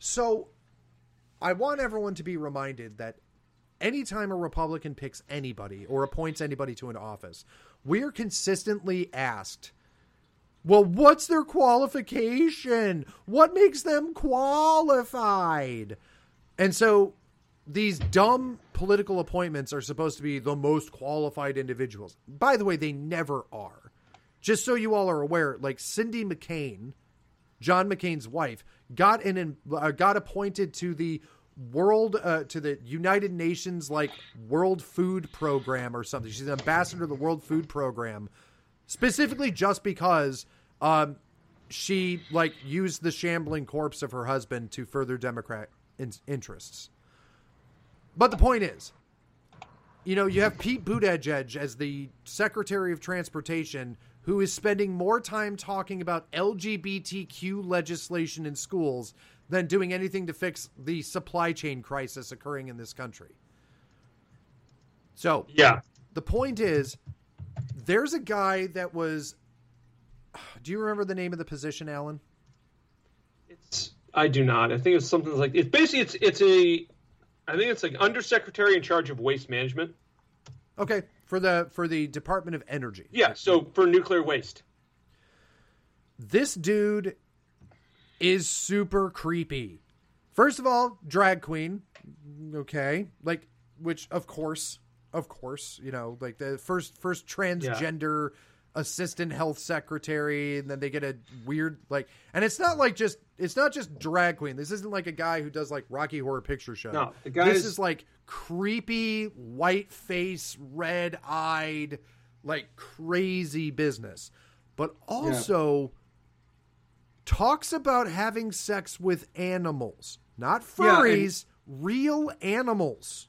So I want everyone to be reminded that anytime a Republican picks anybody or appoints anybody to an office, we are consistently asked well, what's their qualification? What makes them qualified? And so these dumb political appointments are supposed to be the most qualified individuals. By the way, they never are. Just so you all are aware, like Cindy McCain, John McCain's wife, got in uh, got appointed to the world uh, to the United Nations like World Food Program or something. She's an ambassador to the World Food Program, specifically just because um, she like used the shambling corpse of her husband to further Democrat in- interests. But the point is, you know, you have Pete Buttigieg as the Secretary of Transportation who is spending more time talking about LGBTQ legislation in schools than doing anything to fix the supply chain crisis occurring in this country. So, yeah. The point is there's a guy that was Do you remember the name of the position, Alan? It's I do not. I think it's something like it's basically it's it's a I think it's like undersecretary in charge of waste management. Okay, for the for the Department of Energy. Yeah, so for nuclear waste. This dude is super creepy. First of all, drag queen. Okay. Like which of course, of course, you know, like the first first transgender yeah assistant health secretary and then they get a weird like and it's not like just it's not just drag queen. This isn't like a guy who does like rocky horror picture show. No the guy this is... is like creepy white face red eyed like crazy business. But also yeah. talks about having sex with animals not furries yeah, and... real animals.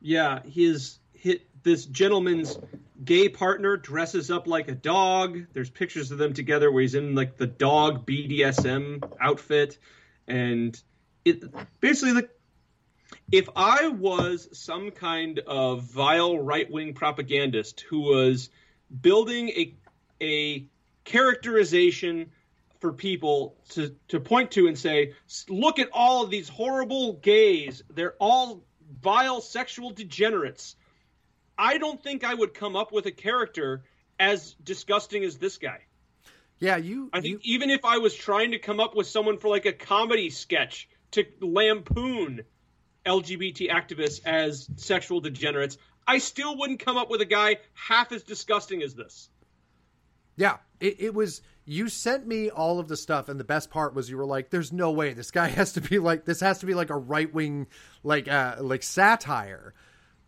Yeah his hit this gentleman's gay partner dresses up like a dog. There's pictures of them together where he's in like the dog BDSM outfit, and it basically like if I was some kind of vile right wing propagandist who was building a a characterization for people to, to point to and say, look at all of these horrible gays. They're all vile sexual degenerates. I don't think I would come up with a character as disgusting as this guy. Yeah, you. I think you... even if I was trying to come up with someone for like a comedy sketch to lampoon LGBT activists as sexual degenerates, I still wouldn't come up with a guy half as disgusting as this. Yeah, it, it was. You sent me all of the stuff, and the best part was you were like, "There's no way this guy has to be like this has to be like a right wing like uh like satire."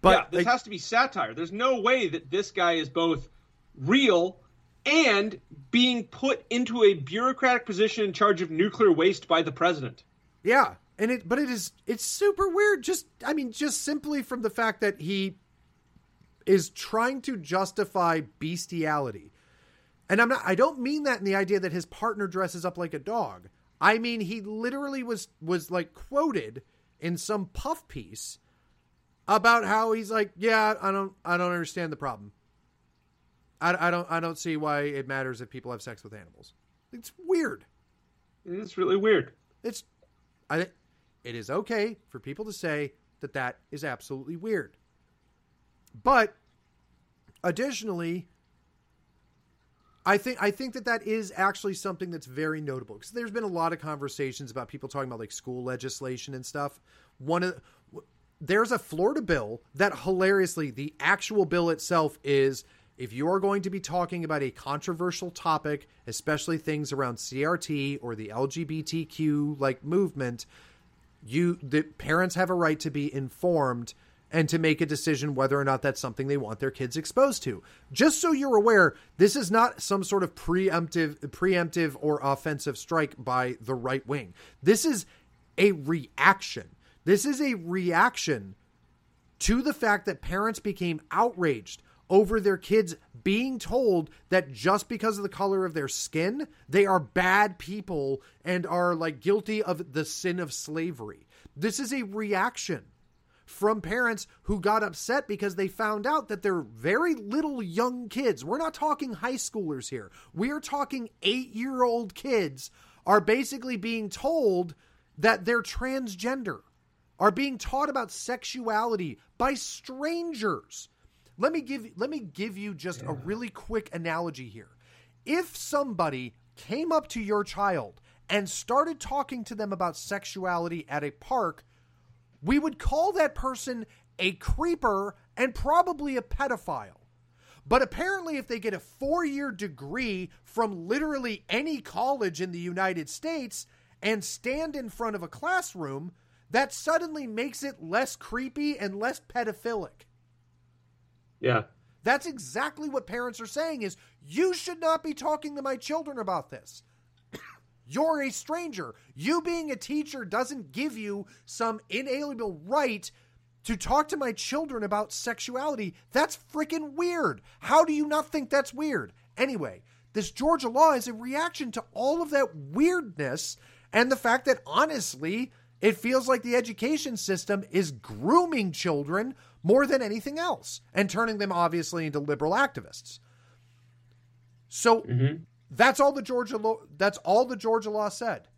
But yeah, this has to be satire. There's no way that this guy is both real and being put into a bureaucratic position in charge of nuclear waste by the president. Yeah, and it but it is it's super weird just I mean just simply from the fact that he is trying to justify bestiality. And I'm not I don't mean that in the idea that his partner dresses up like a dog. I mean he literally was was like quoted in some puff piece about how he's like, yeah, I don't, I don't understand the problem. I, I don't, I don't see why it matters if people have sex with animals. It's weird. It's really weird. It's, I, it is okay for people to say that that is absolutely weird. But additionally, I think I think that that is actually something that's very notable because there's been a lot of conversations about people talking about like school legislation and stuff. One of there's a Florida bill that hilariously, the actual bill itself is if you are going to be talking about a controversial topic, especially things around CRT or the LGBTQ like movement, you the parents have a right to be informed and to make a decision whether or not that's something they want their kids exposed to. Just so you're aware, this is not some sort of preemptive preemptive or offensive strike by the right wing. This is a reaction this is a reaction to the fact that parents became outraged over their kids being told that just because of the color of their skin, they are bad people and are like guilty of the sin of slavery. This is a reaction from parents who got upset because they found out that their very little young kids, we're not talking high schoolers here, we're talking eight year old kids, are basically being told that they're transgender are being taught about sexuality by strangers. Let me give let me give you just yeah. a really quick analogy here. If somebody came up to your child and started talking to them about sexuality at a park, we would call that person a creeper and probably a pedophile. But apparently, if they get a four year degree from literally any college in the United States and stand in front of a classroom, that suddenly makes it less creepy and less pedophilic. Yeah. That's exactly what parents are saying is you should not be talking to my children about this. You're a stranger. You being a teacher doesn't give you some inalienable right to talk to my children about sexuality. That's freaking weird. How do you not think that's weird? Anyway, this Georgia law is a reaction to all of that weirdness and the fact that honestly, it feels like the education system is grooming children more than anything else and turning them obviously into liberal activists. So mm-hmm. that's all the Georgia law that's all the Georgia law said.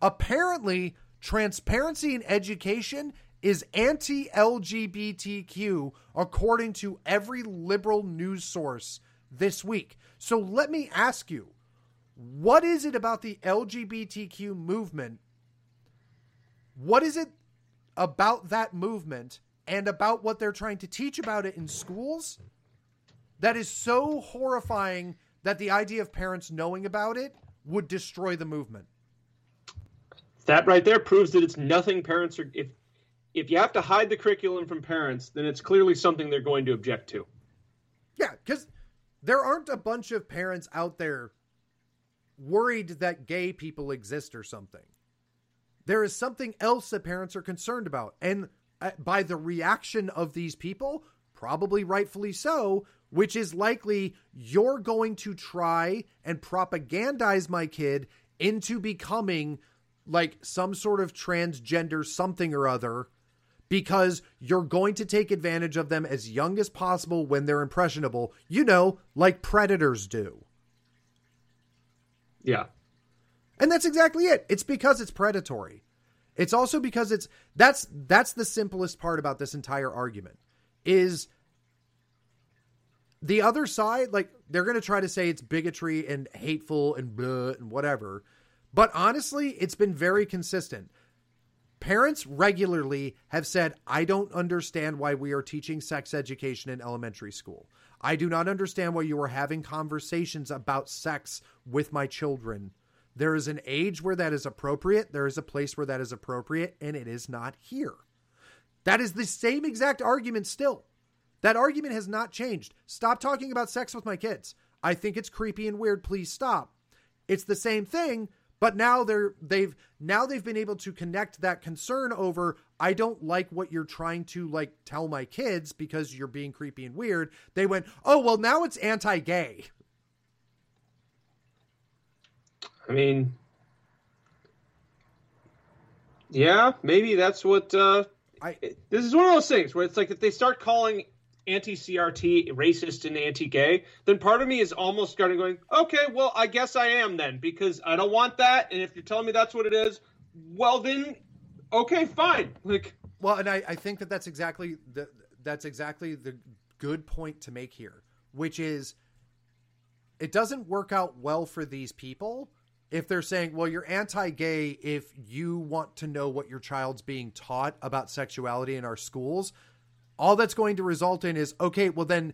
Apparently, transparency in education is anti-LGBTQ according to every liberal news source this week. So let me ask you, what is it about the LGBTQ movement? What is it about that movement and about what they're trying to teach about it in schools that is so horrifying that the idea of parents knowing about it would destroy the movement. That right there proves that it's nothing parents are if if you have to hide the curriculum from parents, then it's clearly something they're going to object to. Yeah, cuz there aren't a bunch of parents out there worried that gay people exist or something. There is something else that parents are concerned about. And uh, by the reaction of these people, probably rightfully so, which is likely you're going to try and propagandize my kid into becoming like some sort of transgender something or other because you're going to take advantage of them as young as possible when they're impressionable, you know, like predators do. Yeah. And that's exactly it. It's because it's predatory. It's also because it's that's that's the simplest part about this entire argument is the other side like they're going to try to say it's bigotry and hateful and blah and whatever. But honestly, it's been very consistent. Parents regularly have said, I don't understand why we are teaching sex education in elementary school. I do not understand why you are having conversations about sex with my children there is an age where that is appropriate, there is a place where that is appropriate, and it is not here. That is the same exact argument still. That argument has not changed. Stop talking about sex with my kids. I think it's creepy and weird. Please stop. It's the same thing, but now they're they've now they've been able to connect that concern over I don't like what you're trying to like tell my kids because you're being creepy and weird. They went, "Oh, well now it's anti-gay." I mean, yeah, maybe that's what. Uh, I, this is one of those things where it's like if they start calling anti-CRT racist and anti-gay, then part of me is almost kind of going, okay, well, I guess I am then because I don't want that, and if you're telling me that's what it is, well then, okay, fine. Like, well, and I, I think that that's exactly the that's exactly the good point to make here, which is it doesn't work out well for these people if they're saying, well, you're anti gay if you want to know what your child's being taught about sexuality in our schools, all that's going to result in is, okay, well, then,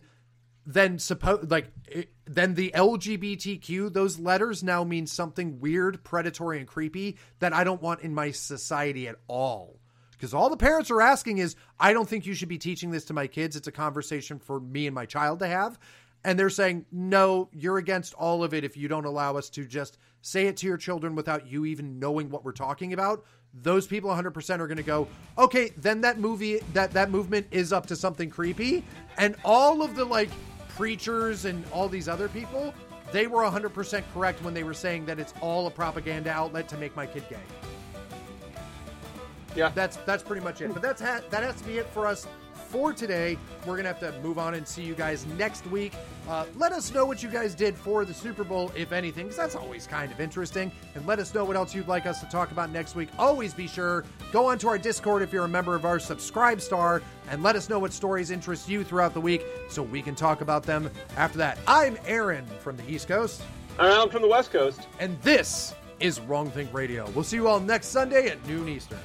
then suppose, like, it, then the LGBTQ, those letters now mean something weird, predatory, and creepy that I don't want in my society at all. Because all the parents are asking is, I don't think you should be teaching this to my kids. It's a conversation for me and my child to have and they're saying no you're against all of it if you don't allow us to just say it to your children without you even knowing what we're talking about. Those people 100% are going to go okay then that movie that that movement is up to something creepy. And all of the like preachers and all these other people they were 100% correct when they were saying that it's all a propaganda outlet to make my kid gay. Yeah. That's that's pretty much it. But that's ha- that has to be it for us for today. We're going to have to move on and see you guys next week. Uh, let us know what you guys did for the Super Bowl, if anything, because that's always kind of interesting. And let us know what else you'd like us to talk about next week. Always be sure, go onto our Discord if you're a member of our SubscribeStar, and let us know what stories interest you throughout the week so we can talk about them after that. I'm Aaron from the East Coast. I'm from the West Coast. And this is Wrong Think Radio. We'll see you all next Sunday at noon Eastern.